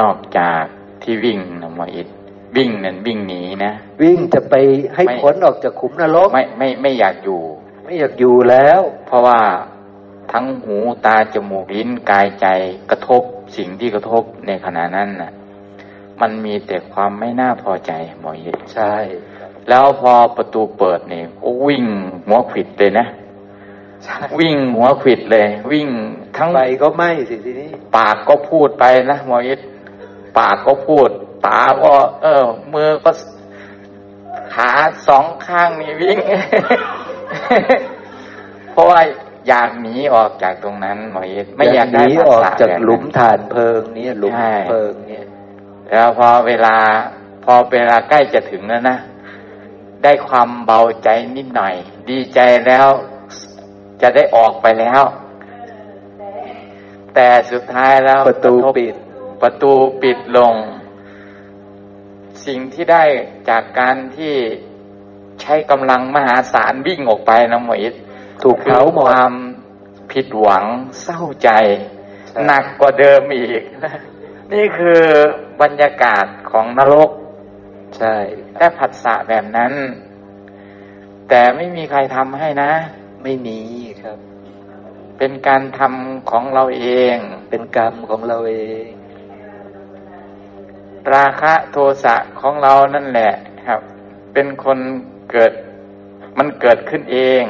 นอกจากที่วิ่งนะหมออิด วิ่งนั่นวิ่งหนีนะวิ่งจะไปให้ไม่พ้นออกจากขุมนรกไม่ไม่ไม่อยากอยู่ ไม่อยากอยู่แล้ว เพราะว่าทั้งหูตาจมูกลิ้นกายใจกระทบสิ่งที่กระทบในขณะนั้นน่ะ มันมีแต่ความไม่น่าพอใจหมออิดใช่ แล้วพอประตูเปิดเนี่ยก็วิ่งหัวขวิดเลยนะใช่วิ่งหัวขวิดเลย วิ่งทั้งไฟก็ไหม้สิทีนี้ ปากก็พูดไปนะหมออิทปากก็พูด ตาก็เออ มือก็ขาสองข้างนี่วิ่ง เพราะว่าอยากหนีออกจากตรงนั้นหมออิทไม่อยากหได้นีภาออกษาจากแบบนั้นหลุมฐานเพลิงเนี่ยหลุมใช่เพลิงเนี่ย แล้วพอเวลา พอเวลาใกล้จะถึงแล้วนะได้ความเบาใจนิดหน่อย ดีใจแล้วจะได้ออกไปแล้ว แต่สุดท้ายแล้วประตูกทบปิด ประตูปิดลง สิ่งที่ได้จากการที่ใช้กำลังมหาศาลวิ่งออกไปนะหมออิทถูกคือเผาหมคดวามผิดหวังเศร้าใจใช่หนักกว่าเดิมอีก นี่คือบรรยากาศของนรก ใช่และผัสสะแบบนั้น แต่ไม่มีใครทำให้นะ ไม่มีครับ เป็นการทำของเราเอง เป็นกรรมของเราเอง ราคะโทสะของเรานั่นแหละครับ เป็นคนเกิด มันเกิดขึ้นเอง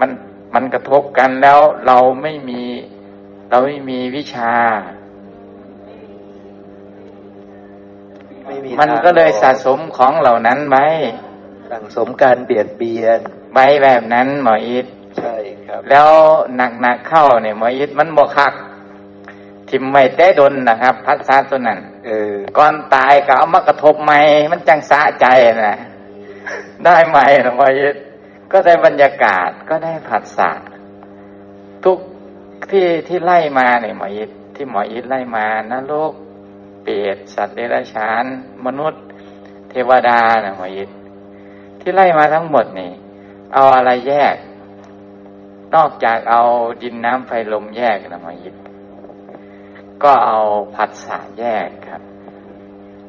มันมันกระทบกันแล้วเราไม่มี เราไม่มีวิชาไม่มีมันก็เลยสะทางสมของเหล่านั้นไว้สั่งสมการเบียดเบียนไว้แบบนั้นหมออิทใช่ครับ แล้วหนักๆเข้าเนี่ยหมออิทมันบกคัก ทิมไว้แต่ดนนะครับพัดซาตัวนั้นเออก่อนตายก็เอามากระทบใหม่มันจังสะใจนะได้ไหมนะหมอยิดก็ได้บรรยากาศก็ได้ผัสสะทุกที่ที่ไล่มาเนี่ยหมอยิดที่หมอยิดไล่มานรกเปรตสัตว์เดรัจฉานมนุษย์ เทวดานะหมอยิดที่ไล่มาทั้งหมดนี่ เอาอะไรแยก นอกจากเอาดินน้ำไฟลมแยกนะหมอยิด ก็เอาผัสสะแยกครับ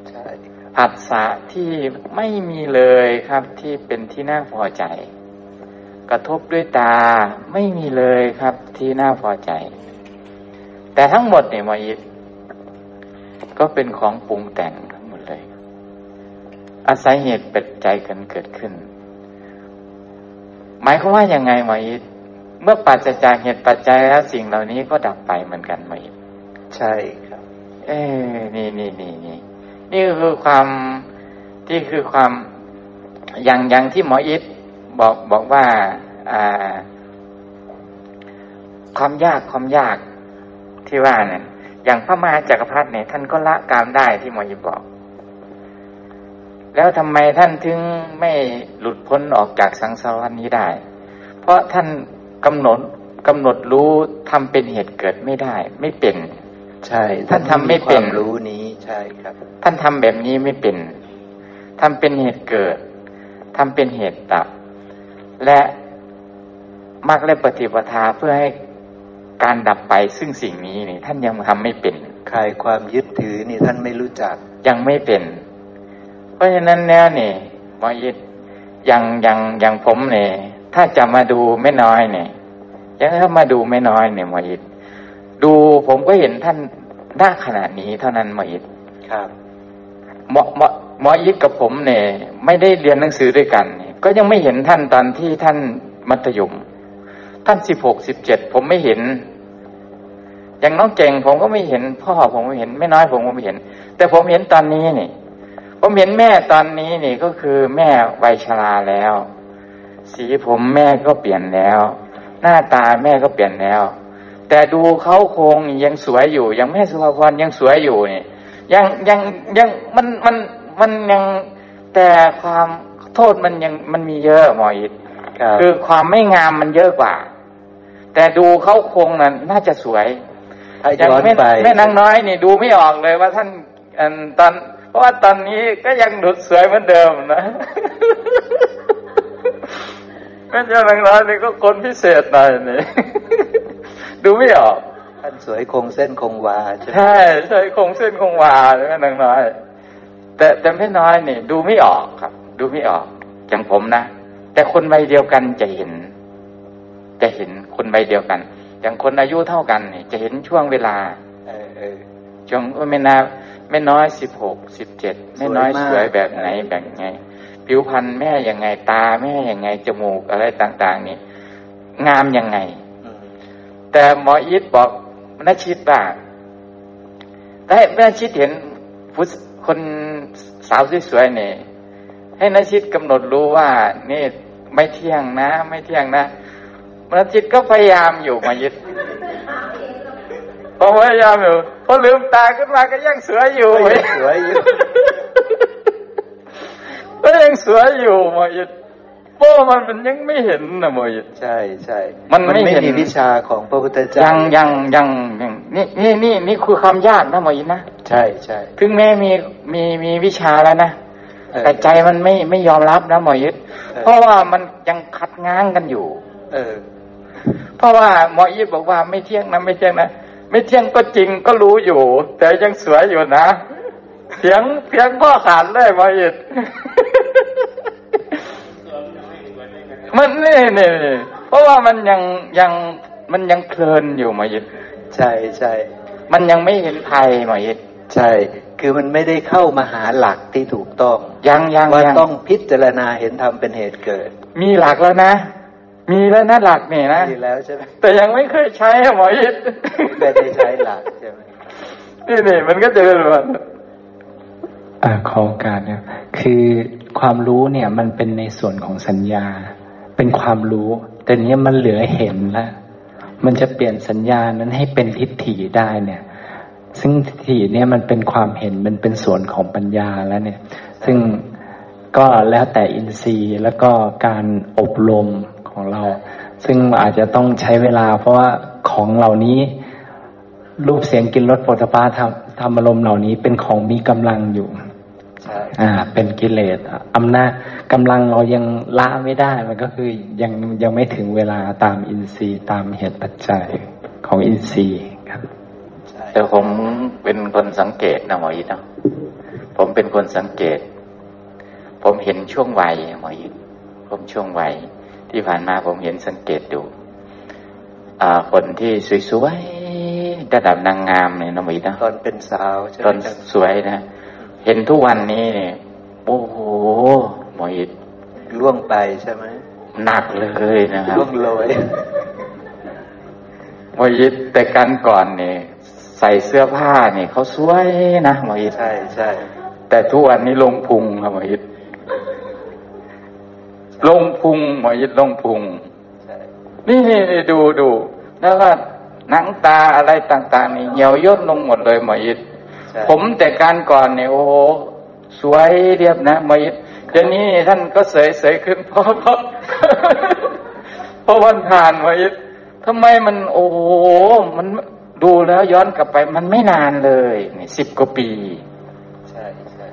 ใช่ครับผัสสะที่ไม่มีเลยครับที่เป็นที่น่าพอใจ กระทบด้วยตาไม่มีเลยครับที่น่าพอใจ แต่ทั้งหมดเนี่ยหมายิดก็เป็นของปรุงแต่งทั้งหมดเลย อาศัยเหตุปัจจัยกันเกิดขึ้น หมายความว่ายังไงหมายิดเมื่อปราศจากเหตุปัจจัยแล้วสิ่งเหล่านี้ก็ดับไปเหมือนกันหมายิด ใช่ครับ เอ้นี่นี่นี่นี่นี่คือความที่คือความอย่างอย่างที่หมออิทบอกบอกว่าอ่าความยากความยากที่ว่าเนี่ยอย่างพระมหาจักรพรรดิเนี่ยท่านก็ละกามได้ที่หมออิทบอก แล้วทำไมท่านถึงไม่หลุดพ้นออกจากสังสารวัฏนี้ได้ เพราะท่านกำหนดกำหนดรู้ทำเป็นเหตุเกิดไม่ได้ ไม่เป็น ใช่ ท่านทำไม่เป็นความรู้นี้ใช่ครับ ท่านทำแบบนี้ไม่เป็นทำเป็นเหตุเกิดทำเป็นเหตุดับ และมักและปฏิปทาเพื่อให้การดับไปซึ่งสิ่งนี้นี่ท่านยังทำไม่เป็นคลายความยึดถือนี่ท่านไม่รู้จักยังไม่เป็น เพราะฉะนั้นแล้วนี่หมอยิดอย่างอย่างอย่างผมเนี่ยถ้าจะมาดูไม่น้อยเนี่ยยังถ้ามาดูไม่น้อยเนี่ยหมอยิด ดูผมก็เห็นท่านหน้าขนาดนี้เท่านั้นหมอยิดครับหมอหมอหมอยิดกับผมเนี่ย ไม่ได้เรียนหนังสือด้วยกันเนี่ยก็ยังไม่เห็นท่านตอนที่ท่านมัธยม ท่านสิบหกสิบเจ็ดผมไม่เห็น อย่างน้องเก่งผมก็ไม่เห็น พ่อผมไม่เห็นไม่น้อยผมก็ไม่เห็น แต่ผมเห็นตอนนี้นี่ผมเห็นแม่ตอนนี้นี่ก็คือแม่วัยชราแล้ว สีผมแม่ก็เปลี่ยนแล้ว หน้าตาแม่ก็เปลี่ยนแล้ว แต่ดูเขาโครงนี่ยังสวยอยู่ ยังแม่สุภาพรยังสวยอยู่นี่ยังยังยังมันมันมันยังแต่ความโทษมันยังมันมีเยอะหมออิดครับคือความไม่งามมันเยอะกว่า แต่ดูเขาโครงนั้นน่าจะสวยถ้าอย่างย้อนแม่ไปแม่นางน้อยนี่ดูไม่ออกเลยว่าท่านอันตอน เพราะว่าตอนนี้ก็ยังดุดสวยเหมือนเดิมนะแม่นางน้อยนี่ก็คนพิเศษหน่อยนี่ ดูไม่ออกท่านสวยคงเส้นคงวาใช่ไหมใช่ใช่คงเส้นคงวาแม่นางน้อย แต่แต่แม่น้อยนี่ดูไม่ออกครับ ดูไม่ออกอย่างผมนะแต่คนวัยเดียวกันจะเห็น จะเห็นคนวัยเดียวกัน อย่างคนอายุเท่ากันนี่จะเห็นช่วงเวลาเออเออช่วงไม่นาไม่น้อยสิบหกสิบเจ็ดไม่น้อยสวยมากสวยแบบไหนแบบไง ผิวพรรณแม่ยังไงตาแม่ยังไงจมูกอะไรต่าง ๆ นี่งามยังไงอืม แต่หมออีทบอกนาชิดว่าถ้าให้นาชิดเห็นผู้คนสาวสวยๆเนี่ยให้นาชิดกำหนดรู้ว่านี่ไม่เที่ยงนะ ไม่เที่ยงนะนาชิดก็พยายามอยู่หมออีทพอพยายามอยู่พอลืมตาขึ้นมาก็ยังสวยอยู่ก็ยังสวยอยู่ก็ยังสวยอยู่หม ออีทเพราะว่ามันมันยังไม่เห็นนะหมออีทใช่ใช่มันไม่ไม่เห็นมีวิชาของพระพุทธเจ้ายัยังยังยังยังนี่นี่นี่นี่คือความยากนะหมออินนะใช่ใช่ถึงแม้มีมีมีวิชาแล้วนะเออแต่ใจมันไม่ไม่ยอมรับนะหมอยิดเออเพราะว่ามันยังขัดง้างกันอยู่ เออ เพราะว่าหมอยิดบอกว่าไม่เที่ยงนะไม่เที่ยงนะไม่เที่ยงก็จริงก็รู้อยู่ แต่ยังสวยอยู่นะเถียงเถียงพ่อขาดเลยหมอยิด มันนี่นี่นี่เพราะว่ามันยังยังมันยังเพลินอยู่หมอยิดใช่ใช่มันยังไม่เห็นภัยหมอยิดใช่ คือมันไม่ได้เข้ามาหาหลักที่ถูกต้อง ยังยังว่ายังต้องพิจารณาเห็นธรรมเป็นเหตุเกิด มีหลักแล้วนะ มีแล้วนะหลักนี่นะดีแล้วใช่ไหมแต่ยังไม่เคยใช้อะหมอยิดไม่ได้ใช้หลักใช่ไหมนี่นี่มันก็จะเป็นแบบอ่าขอโอกาสเนี่ยคือความรู้เนี่ยมันเป็นในส่วนของสัญญา เป็นความรู้ แต่เนี้ยมันเหลือเห็นแล้วมันจะเปลี่ยนสัญญานั้นให้เป็นทิฏฐิได้เนี่ย ซึ่งทิฏฐิเนี่ยมันเป็นความเห็นมันเป็นส่วนของปัญญาแล้วเนี่ย ซึ่งก็แล้วแต่อินทรีย์แล้วก็การอบรมของเรา ซึ่งอาจจะต้องใช้เวลา เพราะว่าของเหล่านี้ รูปเสียงกลินรสโผฏฐัพพะธรรมอารมณ์เหล่านี้เป็นของมีกำลังอยู่ อ่า เป็นกิเลสอำนาจกำลังเรายังละไม่ได้ มันก็คือยังยังไม่ถึงเวลาตามอินทรีย์ตามเหตุปัจจัยของอินทรีย์ครับแต่ผมเป็นคนสังเกตนะหมอยิดเนาะผมเป็นคนสังเกต ผมเห็นช่วงวัยหมอยิดผมช่วงวัยที่ผ่านมาผมเห็นสังเกตดูอ่าคนที่สวยๆระดับนางงามเนี่ยนะหมอยิดเนาะตอนเป็นสาวใช่ไหตมอนครับสวยนะ เห็นทุกวันนี้เนี่ยโอ้โหหมอยิดล่วงไปใช่ไหมหนักเลยนะครับล่วงโรยหมอยิดแต่กันก่อนเนี่ยใส่เสื้อผ้าเนี่ยเขาสวยนะหมอยิดใช่ใช่แต่ทุกวันนี้ลงพุงครับหมอยิดลงพุงหมอยิดลงพุงใช่นี่นี่นี่ดูดูแล้วก็หนังตาอะไรต่าง ๆ นี่เหี่ยวย่นลงหมดเลยหมอยิดใช่ ผมแต่การก่อนเนี่ยโอ้โหสวยเรียบนะหมอยิดเดี๋ยวนี้ท่านก็เสยเสยขึ้นเพราะเพราะเพราะวันผ่านหมอยิดทำไมมันโอ้โหมันดูแล้วย้อนกลับไปมันไม่นานเลยนี่สิบกว่าปีใช่ใช่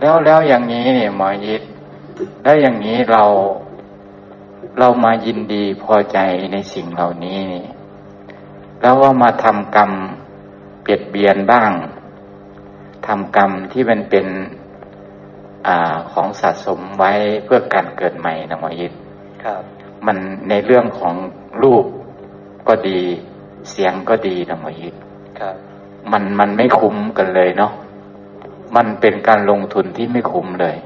แล้วแล้วอย่างนี้เนี่ยหมอยิดแล้วอย่างนี้เรา เรามายินดีพอใจในสิ่งเหล่านี้ แล้วว่ามาทำกรรมเบียดเบียนบ้าง ทำกรรมที่มันเป็นอ่าของสะสมไว้เพื่อการเกิดใหม่นะหมอยิดครับมันในเรื่องของรูปก็ดีเสียงก็ดีนะหมอยิดครับ มันมันไม่คุ้มกันเลยเนาะมันเป็นการลงทุนที่ไม่คุ้มเลย